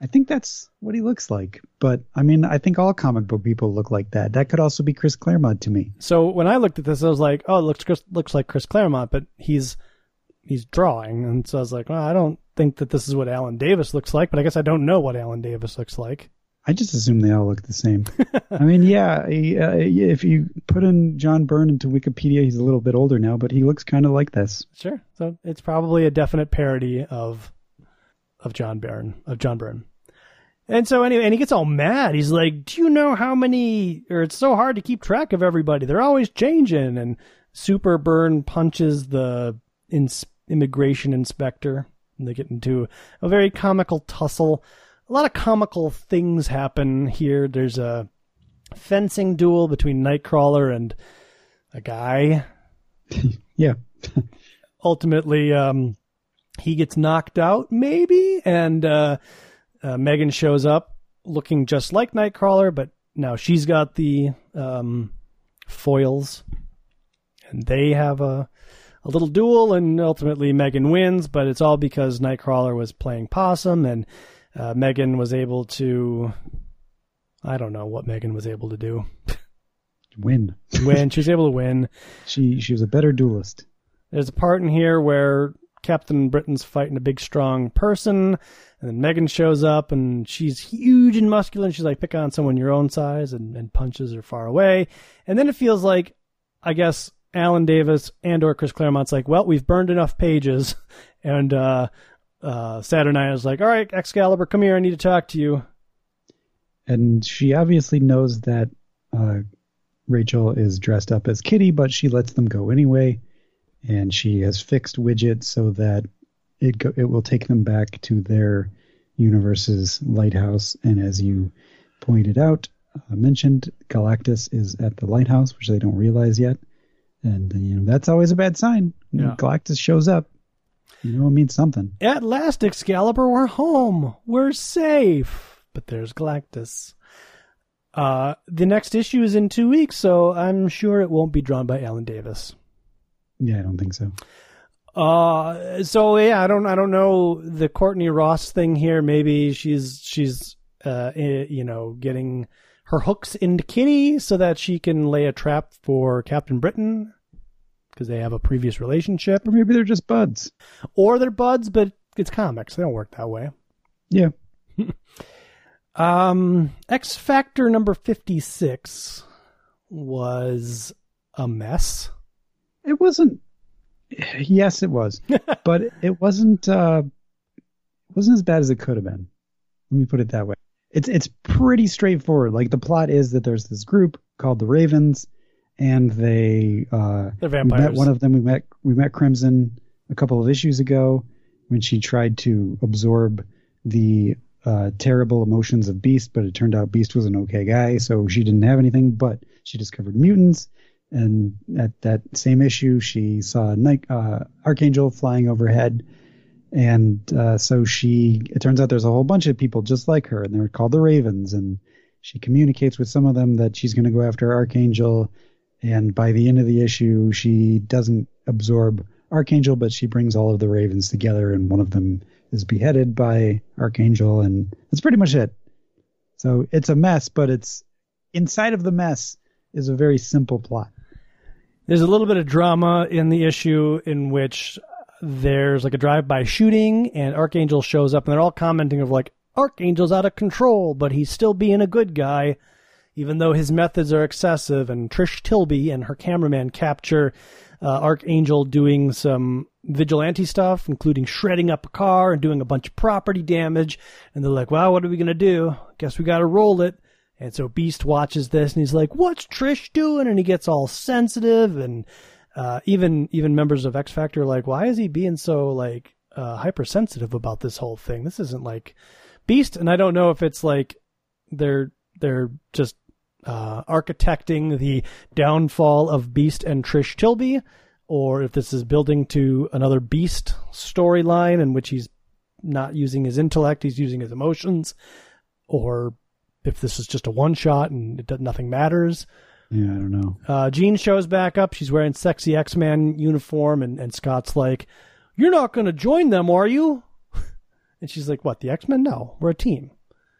I think that's what he looks like, but I mean, I think all comic book people look like that. That could also be Chris Claremont to me. So when I looked at this, I was like, "Oh, it looks Chris, looks like Chris Claremont," but he's he's drawing, and so I was like, "Well, I don't think that this is what Alan Davis looks like." But I guess I don't know what Alan Davis looks like. I just assume they all look the same. I mean, yeah, he, uh, if you put in John Byrne into Wikipedia, he's a little bit older now, but he looks kind of like this. Sure. So it's probably a definite parody of of John Byrne of John Byrne. And so anyway, and he gets all mad. He's like, "Do you know how many? Or it's so hard to keep track of everybody. They're always changing." And Super Byrne punches the ins- immigration inspector. And they get into a very comical tussle. A lot of comical things happen here. There's a fencing duel between Nightcrawler and a guy Yeah, ultimately um, he gets knocked out maybe and uh, uh, Meggan shows up looking just like nightcrawler but now she's got the um, foils and they have a, a little duel and ultimately Meggan wins but it's all because nightcrawler was playing possum and uh, Meggan was able to i don't know what Meggan was able to do win. win she was able to win She she was a better duelist. There's a part in here where Captain Britain's fighting a big, strong person, and then Meggan shows up, and she's huge and muscular, and she's like, pick on someone your own size, and, and punches her far away. And then it feels like, I guess, Alan Davis and or Chris Claremont's like, well, we've burned enough pages, and uh, uh, Saturnyne is like, all right, Excalibur, come here, I need to talk to you. and she obviously knows that uh, Rachel is dressed up as Kitty, but she lets them go anyway, and she has fixed Widget so that it go, it will take them back to their universe's lighthouse. And as you pointed out, uh, mentioned, Galactus is at the lighthouse, which they don't realize yet, and you know that's always a bad sign. When Yeah. Galactus shows up, you know it means something. At last, Excalibur, we're home. We're safe. But there's Galactus. Uh, the next issue is in two weeks, so I'm sure it won't be drawn by Alan Davis. Yeah, I don't think so. Uh, so yeah, I don't, I don't know the Courtney Ross thing here. Maybe she's, she's, uh, eh, you know, getting her hooks into Kitty so that she can lay a trap for Captain Britain. because they have a previous relationship, Or maybe they're just buds. or they're buds, but it's comics. They don't work that way. Yeah. Um, X Factor number 56 was a mess. It wasn't. Yes, it was, but it wasn't. Uh, wasn't as bad as it could have been. Let me put it that way. It's it's pretty straightforward. Like the plot is that there's this group called the Ravens, and they uh, They're we met vampires. one of them. We met we met Crimson a couple of issues ago when she tried to absorb the uh, terrible emotions of Beast, but it turned out Beast was an okay guy, so she didn't have anything. But she discovered mutants, and at that same issue, she saw Night, uh, Archangel flying overhead, and uh, so she. It turns out there's a whole bunch of people just like her, and they're called the Ravens, and she communicates with some of them that she's going to go after Archangel, and by the end of the issue, she doesn't absorb Archangel, but she brings all of the Ravens together, and one of them is beheaded by Archangel, and that's pretty much it. So it's a mess, but it's inside of the mess is a very simple plot. There's a little bit of drama in the issue in which there's like a drive-by shooting and Archangel shows up and they're all commenting of like Archangel's out of control, but he's still being a good guy even though his methods are excessive and Trish Tilby and her cameraman capture uh, Archangel doing some vigilante stuff, including shredding up a car and doing a bunch of property damage. And they're like, well, what are we going to do? Guess we got to roll it. And so Beast watches this and he's like, "What's Trish doing?" And he gets all sensitive, and uh, even even members of X Factor like, "Why is he being so like uh, hypersensitive about this whole thing? This isn't like Beast." And I don't know if it's like they're they're just uh, architecting the downfall of Beast and Trish Tilby, or if this is building to another Beast storyline in which he's not using his intellect, he's using his emotions, or if this is just a one shot and it, does- nothing matters. Yeah, I don't know. Uh, Jean shows back up. She's wearing sexy X Man uniform, and, and Scott's like, "You're not going to join them, are you?" And she's like, "What? The X Men? No, we're a team."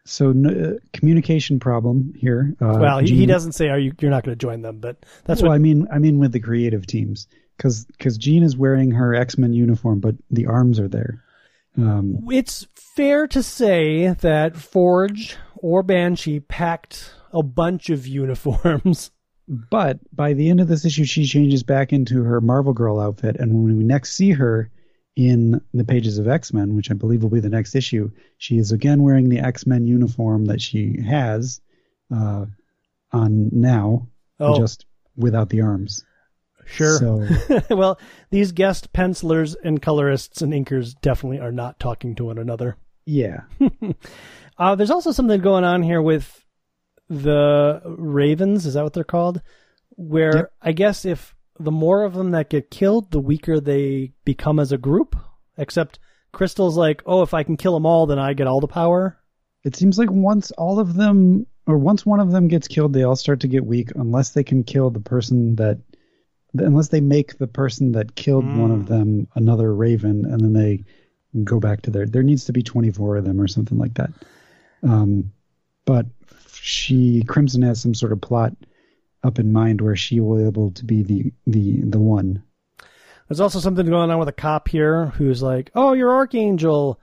So uh, communication problem here. Uh, well, he, he doesn't say, "Are you? You're not going to join them?" But that's well, what I mean. I mean with the creative teams, because because Jean is wearing her X Men uniform, but the arms are there. Um, it's fair to say that Forge or Banshee packed a bunch of uniforms. But by the end of this issue, she changes back into her Marvel Girl outfit, and when we next see her in the pages of X Men, which I believe will be the next issue, she is again wearing the X Men uniform that she has uh, on now, Oh, just without the arms. sure. So well, these guest pencilers and colorists and inkers definitely are not talking to one another. yeah, Uh, there's also something going on here with the Ravens. Is that what they're called? Where Yep. I guess if the more of them that get killed, the weaker they become as a group. Except Crystal's like, oh, if I can kill them all, then I get all the power. it seems like once all of them, or once one of them gets killed, they all start to get weak unless they can kill the person that, unless they make the person that killed one of them another Raven, and then they go back to their. There needs to be 24 of them or something like that. Um, but she Crimson has some sort of plot up in mind where she will be able to be the the the one. There's also something going on with a cop here who's like, "Oh, you're Archangel,"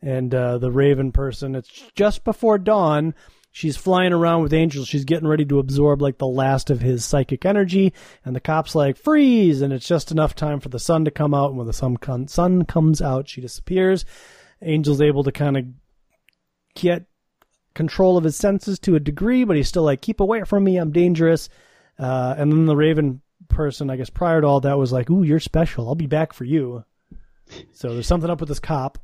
and uh, the Raven person. It's just before dawn. She's flying around with Angel. She's getting ready to absorb like the last of his psychic energy, and the cop's like, "Freeze!" And it's just enough time for the sun to come out. And when the sun sun comes out, she disappears. Angel's able to kind of get control of his senses to a degree, but he's still like, "Keep away from me! I'm dangerous." Uh, and then the Raven person, I guess prior to all that, was like, "Ooh, you're special. I'll be back for you." So there's something up with this cop.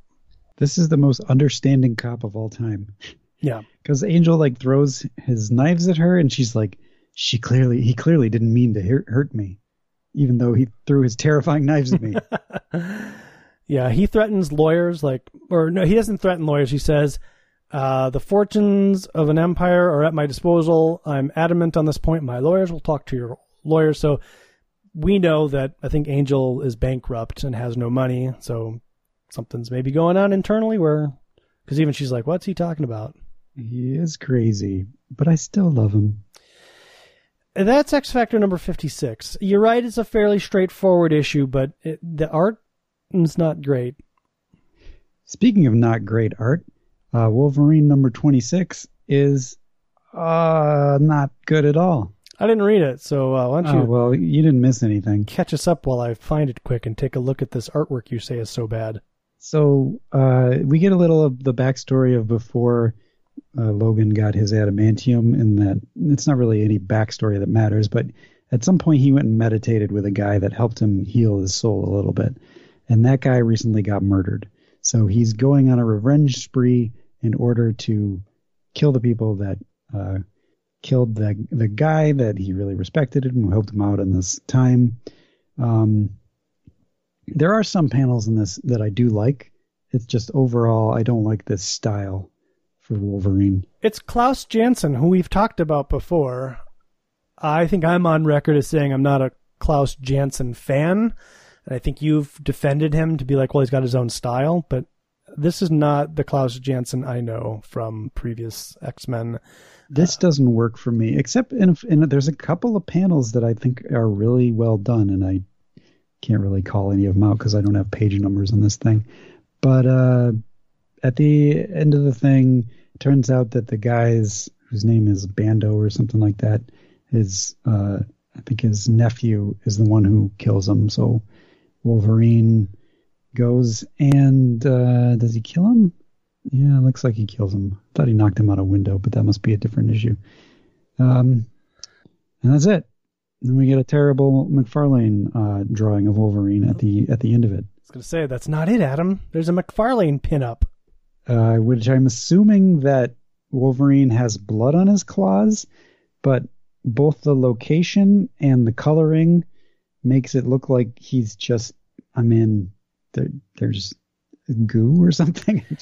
This is the most understanding cop of all time. Yeah, because Angel like throws his knives at her, and she's like, she clearly he clearly didn't mean to hurt, hurt me, even though he threw his terrifying knives at me. yeah. He threatens lawyers, like, or no, he doesn't threaten lawyers. He says, uh, "The fortunes of an empire are at my disposal. I'm adamant on this point. My lawyers will talk to your lawyers." So we know that I think Angel is bankrupt and has no money. So something's maybe going on internally where, because even she's like, "What's he talking about?" he is crazy, but I still love him. That's X Factor number 56. You're right, it's a fairly straightforward issue, but it, the art is not great. Speaking of not great art, uh, Wolverine number 26 is uh, not good at all. I didn't read it, so uh, why don't you Oh, well, you didn't miss anything. catch us up while I find it quick and take a look at this artwork you say is so bad? So uh, we get a little of the backstory of before uh, Logan got his adamantium, in that it's not really any backstory that matters, but at some point he went and meditated with a guy that helped him heal his soul a little bit, and that guy recently got murdered. So he's going on a revenge spree in order to kill the people that uh, killed the the guy that he really respected and who helped him out in this time. Um, there are some panels in this that I do like. It's just overall I don't like this style for Wolverine. It's Klaus Janson, who we've talked about before. I think I'm on record as saying I'm not a Klaus Janson fan. And I think you've defended him to be like, well, he's got his own style, but this is not the Klaus Janson I know from previous X Men. This doesn't work for me, except in, in there's a couple of panels that I think are really well done, and I can't really call any of them out because I don't have page numbers on this thing. But uh, at the end of the thing, it turns out that the guy's whose name is Bando or something like that, his uh, I think his nephew is the one who kills him. So Wolverine goes and uh, does he kill him? Yeah, it looks like he kills him. Thought he knocked him out a window, but that must be a different issue. Um, and that's it. Then we get a terrible McFarlane uh, drawing of Wolverine at the at the end of it, I was going to say, that's not it, Adam. There's a McFarlane pinup. uh, which I'm assuming that Wolverine has blood on his claws, but both the location and the coloring makes it look like he's just. I mean, there, there's goo or something.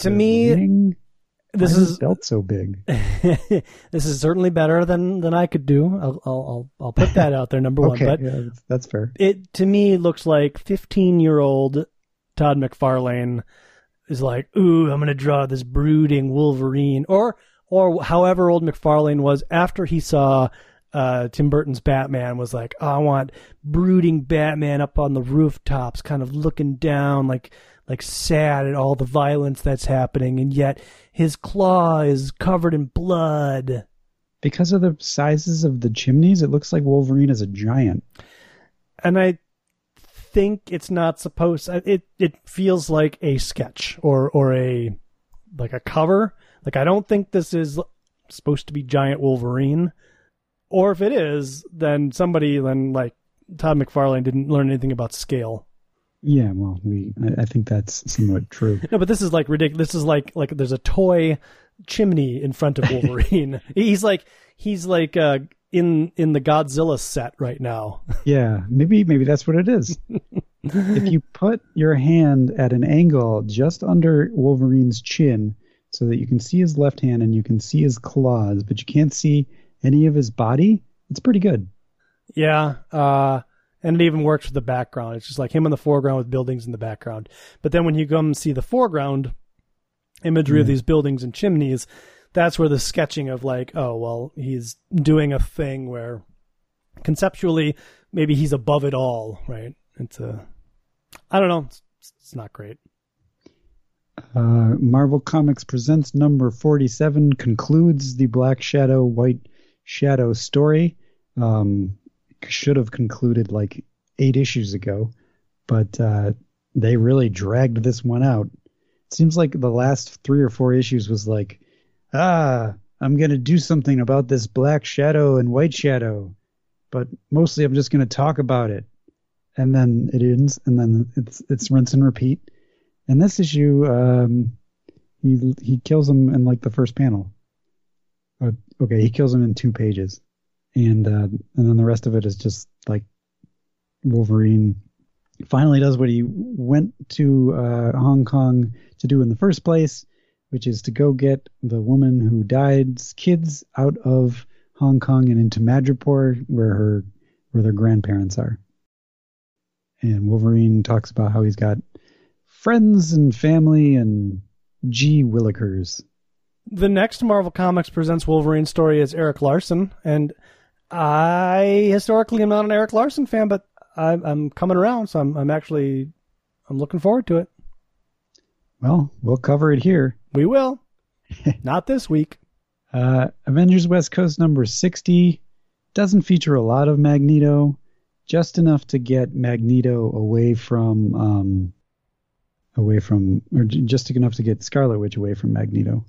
To me, this Why is belt so big. this is certainly better than than I could do. I'll I'll I'll, put that out there. Number one, but yeah, that's, fair. it to me looks like 15 year old Todd McFarlane is like, ooh, I'm gonna draw this brooding Wolverine, or or however old McFarlane was after he saw uh, Tim Burton's Batman was like, oh, I want brooding Batman up on the rooftops, kind of looking down, like like sad at all the violence that's happening, and yet his claw is covered in blood. Because of the sizes of the chimneys, it looks like Wolverine is a giant. and I think it's not supposed. It it feels like a sketch or or a like a cover. Like I don't think this is supposed to be giant Wolverine. Or if it is, then somebody then like Todd McFarlane didn't learn anything about scale. Yeah, well, we I, I think that's somewhat true. No, but this is like ridiculous. This is like like there's a toy chimney in front of Wolverine. he's like he's like uh in in the Godzilla set right now. Yeah, maybe maybe that's what it is. if you put your hand at an angle just under Wolverine's chin, so that you can see his left hand and you can see his claws, but you can't see any of his body, it's pretty good. Yeah, uh, and it even works with the background. It's just like him in the foreground with buildings in the background. But then when you come see the foreground imagery of these buildings and chimneys, that's where the sketching of like, oh well, he's doing a thing where conceptually maybe he's above it all, right? It's a, I don't know, it's, it's not great. Uh, Marvel Comics Presents number 47 concludes the Black Shadow, White Shadow story. Um, should have concluded like eight issues ago, but uh, they really dragged this one out. It seems like the last three or four issues was like, ah, I'm going to do something about this Black Shadow and White Shadow, but mostly I'm just going to talk about it. And then it ends, and then it's it's rinse and repeat. In this issue, um, he he kills him in like the first panel. Uh, okay, he kills him in two pages, and uh, and then the rest of it is just like Wolverine finally does what he went to uh, Hong Kong to do in the first place, which is to go get the woman who died's kids out of Hong Kong and into Madripoor, where her where their grandparents are. And Wolverine talks about how he's got friends and family and G Willikers. The next Marvel Comics presents Wolverine story is Erik Larsen, and I historically am not an Erik Larsen fan, but I'm, I'm coming around, so I'm, I'm actually I'm looking forward to it. Well, we'll cover it here. We will. not this week. Uh, Avengers West Coast number 60 doesn't feature a lot of Magneto, just enough to get Magneto away from um, away from, or just enough to get Scarlet Witch away from Magneto,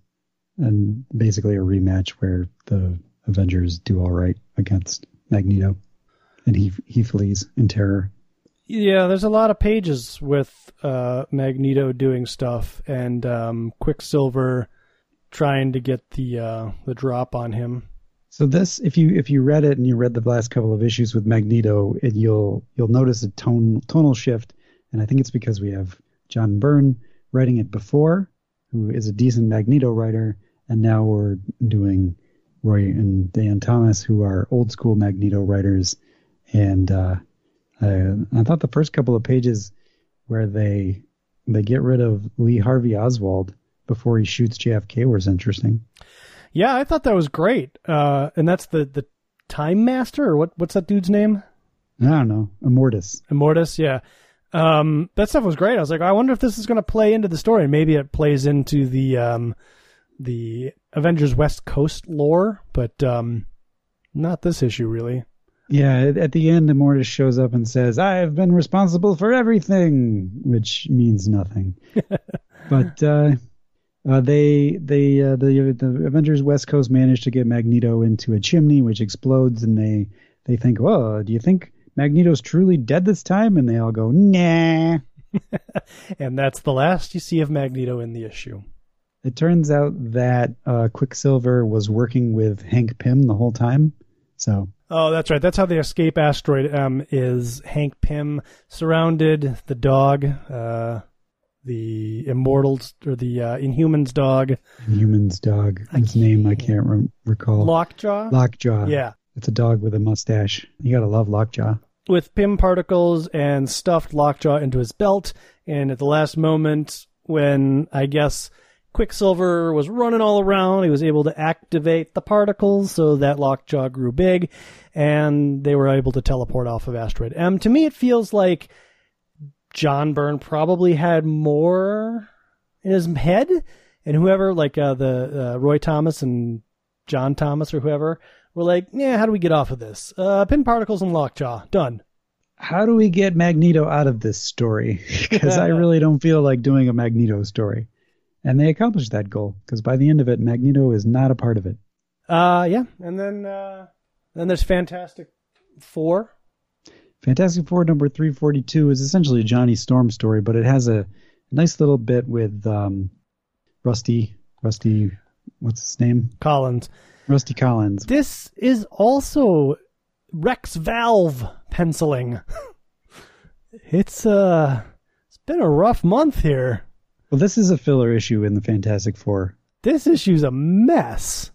and basically a rematch where the Avengers do all right against Magneto, and he he flees in terror. Yeah, there's a lot of pages with uh, Magneto doing stuff and um, Quicksilver trying to get the uh, the drop on him. So this, if you if you read it and you read the last couple of issues with Magneto, it, you'll you'll notice a tone tonal shift, and I think it's because we have John Byrne writing it before, who is a decent Magneto writer, and now we're doing Roy and Dann Thomas, who are old school Magneto writers, and uh, I, I thought the first couple of pages where they they get rid of Lee Harvey Oswald before he shoots JFK was interesting. Yeah, I thought that was great. Uh, and that's the the Time Master, or what? What's that dude's name? I don't know, Immortus. Immortus, yeah. Um, that stuff was great. I was like, I wonder if this is going to play into the story. Maybe it plays into the um, the Avengers West Coast lore, but um, not this issue really. Yeah, at the end, Immortus shows up and says, "I have been responsible for everything," which means nothing. but uh, uh, they they uh, the the Avengers West Coast managed to get Magneto into a chimney, which explodes, and they they think, "Well, do you think Magneto's truly dead this time?" And they all go, "Nah." and that's the last you see of Magneto in the issue. It turns out that uh, Quicksilver was working with Hank Pym the whole time. So. Oh, that's right. That's how they escape asteroid M. Is Hank Pym surrounded the dog, uh, the Immortals or the uh, Inhumans dog, Inhumans dog. His name I can't re- recall. Lockjaw. Lockjaw. Yeah. It's a dog with a mustache. You gotta love Lockjaw. With Pym particles and stuffed Lockjaw into his belt, and at the last moment, when I guess Quicksilver was running all around. He was able to activate the particles so that Lockjaw grew big, and they were able to teleport off of Asteroid M. To me, it feels like John Byrne probably had more in his head, and whoever, like uh, the uh, Roy Thomas and John Thomas or whoever, were like, "Yeah, how do we get off of this? Uh, Pym particles and Lockjaw, done." How do we get Magneto out of this story? Because I really don't feel like doing a Magneto story. And they accomplished that goal because by the end of it, Magneto is not a part of it. Uh, yeah, and then uh, then there's Fantastic Four. Fantastic Four number 342 is essentially a Johnny Storm story, but it has a nice little bit with um, Rusty, Rusty, what's his name? Collins. Rusty Collins. This is also Rex Valve penciling. it's uh, it's been a rough month here. Well, this is a filler issue in the Fantastic Four. This issue's a mess.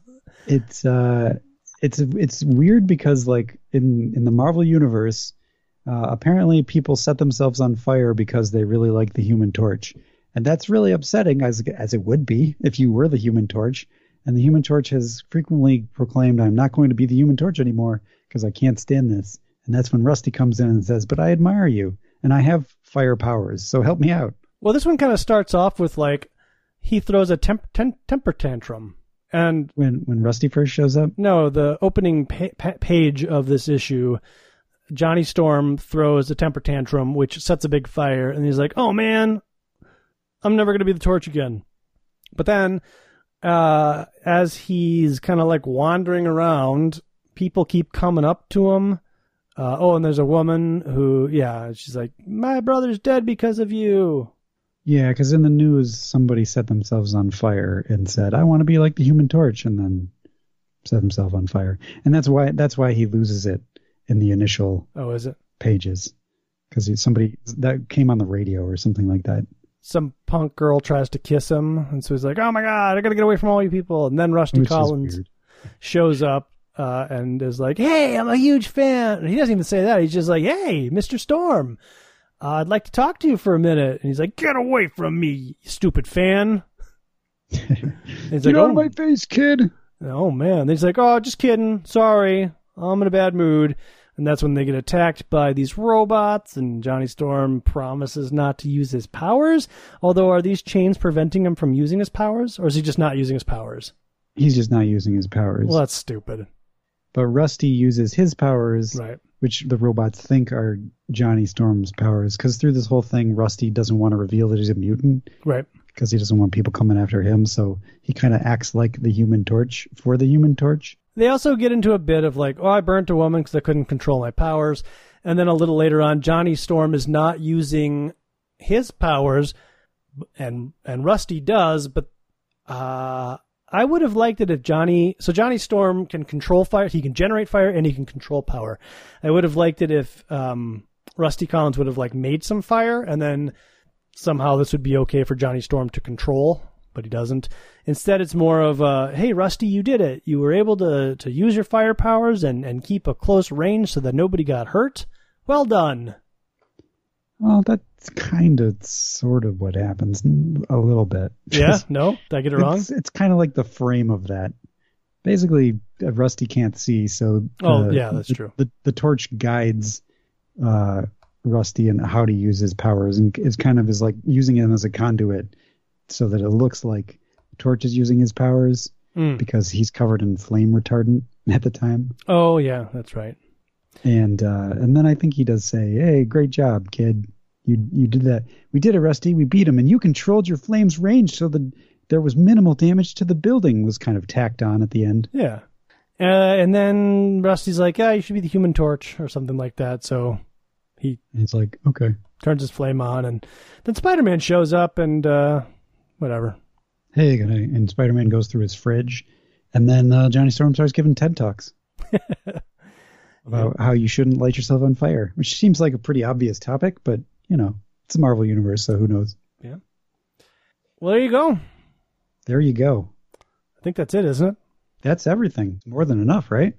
It's uh, it's it's weird because like in in the Marvel universe, uh, apparently people set themselves on fire because they really like the Human Torch, and that's really upsetting as as it would be if you were the Human Torch. And the Human Torch has frequently proclaimed, "I'm not going to be the Human Torch anymore because I can't stand this." And that's when Rusty comes in and says, "But I admire you, and I have fire powers, so help me out." Well, this one kind of starts off with like he throws a temp- ten- temper tantrum, and when when Rusty first shows up, no, the opening pa- pa- page of this issue, Johnny Storm throws a temper tantrum, which sets a big fire, and he's like, "Oh man, I'm never gonna be the Torch again." But then, uh, as he's kind of like wandering around, people keep coming up to him. Uh, oh, and there's a woman who, yeah, she's like, "My brother's dead because of you." Yeah, because in the news, somebody set themselves on fire and said, "I want to be like the Human Torch," and then set himself on fire, and that's why that's why he loses it in the initial. Oh, is it pages? Because somebody that came on the radio or something like that. Some punk girl tries to kiss him, and so he's like, "Oh my god, I gotta get away from all you people!" And then Rusty Which Collins shows up uh, and is like, "Hey, I'm a huge fan." And he doesn't even say that; he's just like, "Hey, Mister Storm." Uh, I'd like to talk to you for a minute. And he's like, Get away from me, you stupid fan. he's Get like, out oh. of my face, kid. Oh, man. And he's like, Oh, just kidding. Sorry. I'm in a bad mood. And that's when they get attacked by these robots, and Johnny Storm promises not to use his powers. Although, are these chains preventing him from using his powers, or is he just not using his powers? He's just not using his powers. Well, that's stupid. But Rusty uses his powers, Right. which the robots think are Johnny Storm's powers. Because through this whole thing, Rusty doesn't want to reveal that he's a mutant Right. because he doesn't want people coming after him. So he kind of acts like the Human Torch for the Human Torch. They also get into a bit of like, oh, I burnt a woman because I couldn't control my powers. And then a little later on, Johnny Storm is not using his powers, and and Rusty does. But uh, I would have liked it if Johnny. So Johnny Storm can control fire. He can generate fire and he can control power. I would have liked it if um, Rusty Collins would have like made some fire, and then somehow this would be okay for Johnny Storm to control, but he doesn't. Instead, it's more of a, hey, Rusty, you did it. You were able to, to use your fire powers and, and keep a close range so that nobody got hurt. Well done. Well, that's kind of sort of what happens a little bit. Yeah? No? Did I get it wrong? It's, it's kind of like the frame of that. Basically, Rusty can't see, so Oh, yeah, that's the, true. The, the torch guides uh, Rusty and how to use his powers, and is kind of is like using him as a conduit, so that it looks like Torch is using his powers Mm. because he's covered in flame retardant at the time, Oh, yeah, that's right. and uh, and then I think he does say, "Hey, great job, kid." You you did that. We did it, Rusty. We beat him, and you controlled your flames range so that there was minimal damage to the building. Was kind of tacked on at the end. Yeah. Uh, and then Rusty's like, "Yeah, you should be the human torch or something like that. So he it's like, okay, turns his flame on, and then Spider Man shows up and uh, whatever. hey, and Spider-Man goes through his fridge, and then uh, Johnny Storm starts giving TED talks about how you shouldn't light yourself on fire, which seems like a pretty obvious topic, but you know, it's a Marvel universe, so who knows? Yeah. Well, there you go. There you go. I think that's it, isn't it? That's everything. More than enough, right?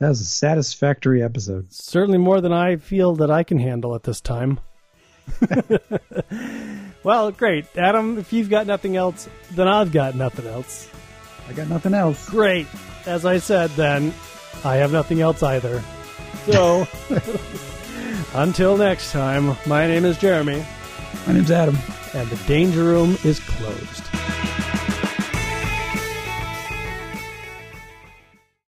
That was a satisfactory episode. Certainly more than I feel that I can handle at this time. well, great. Adam, if you've got nothing else, then I've got nothing else. I got nothing else. Great. As I said, then, I have nothing else either. So, until next time, my name is Jeremy, My name's Adam. and the Danger Room is closed.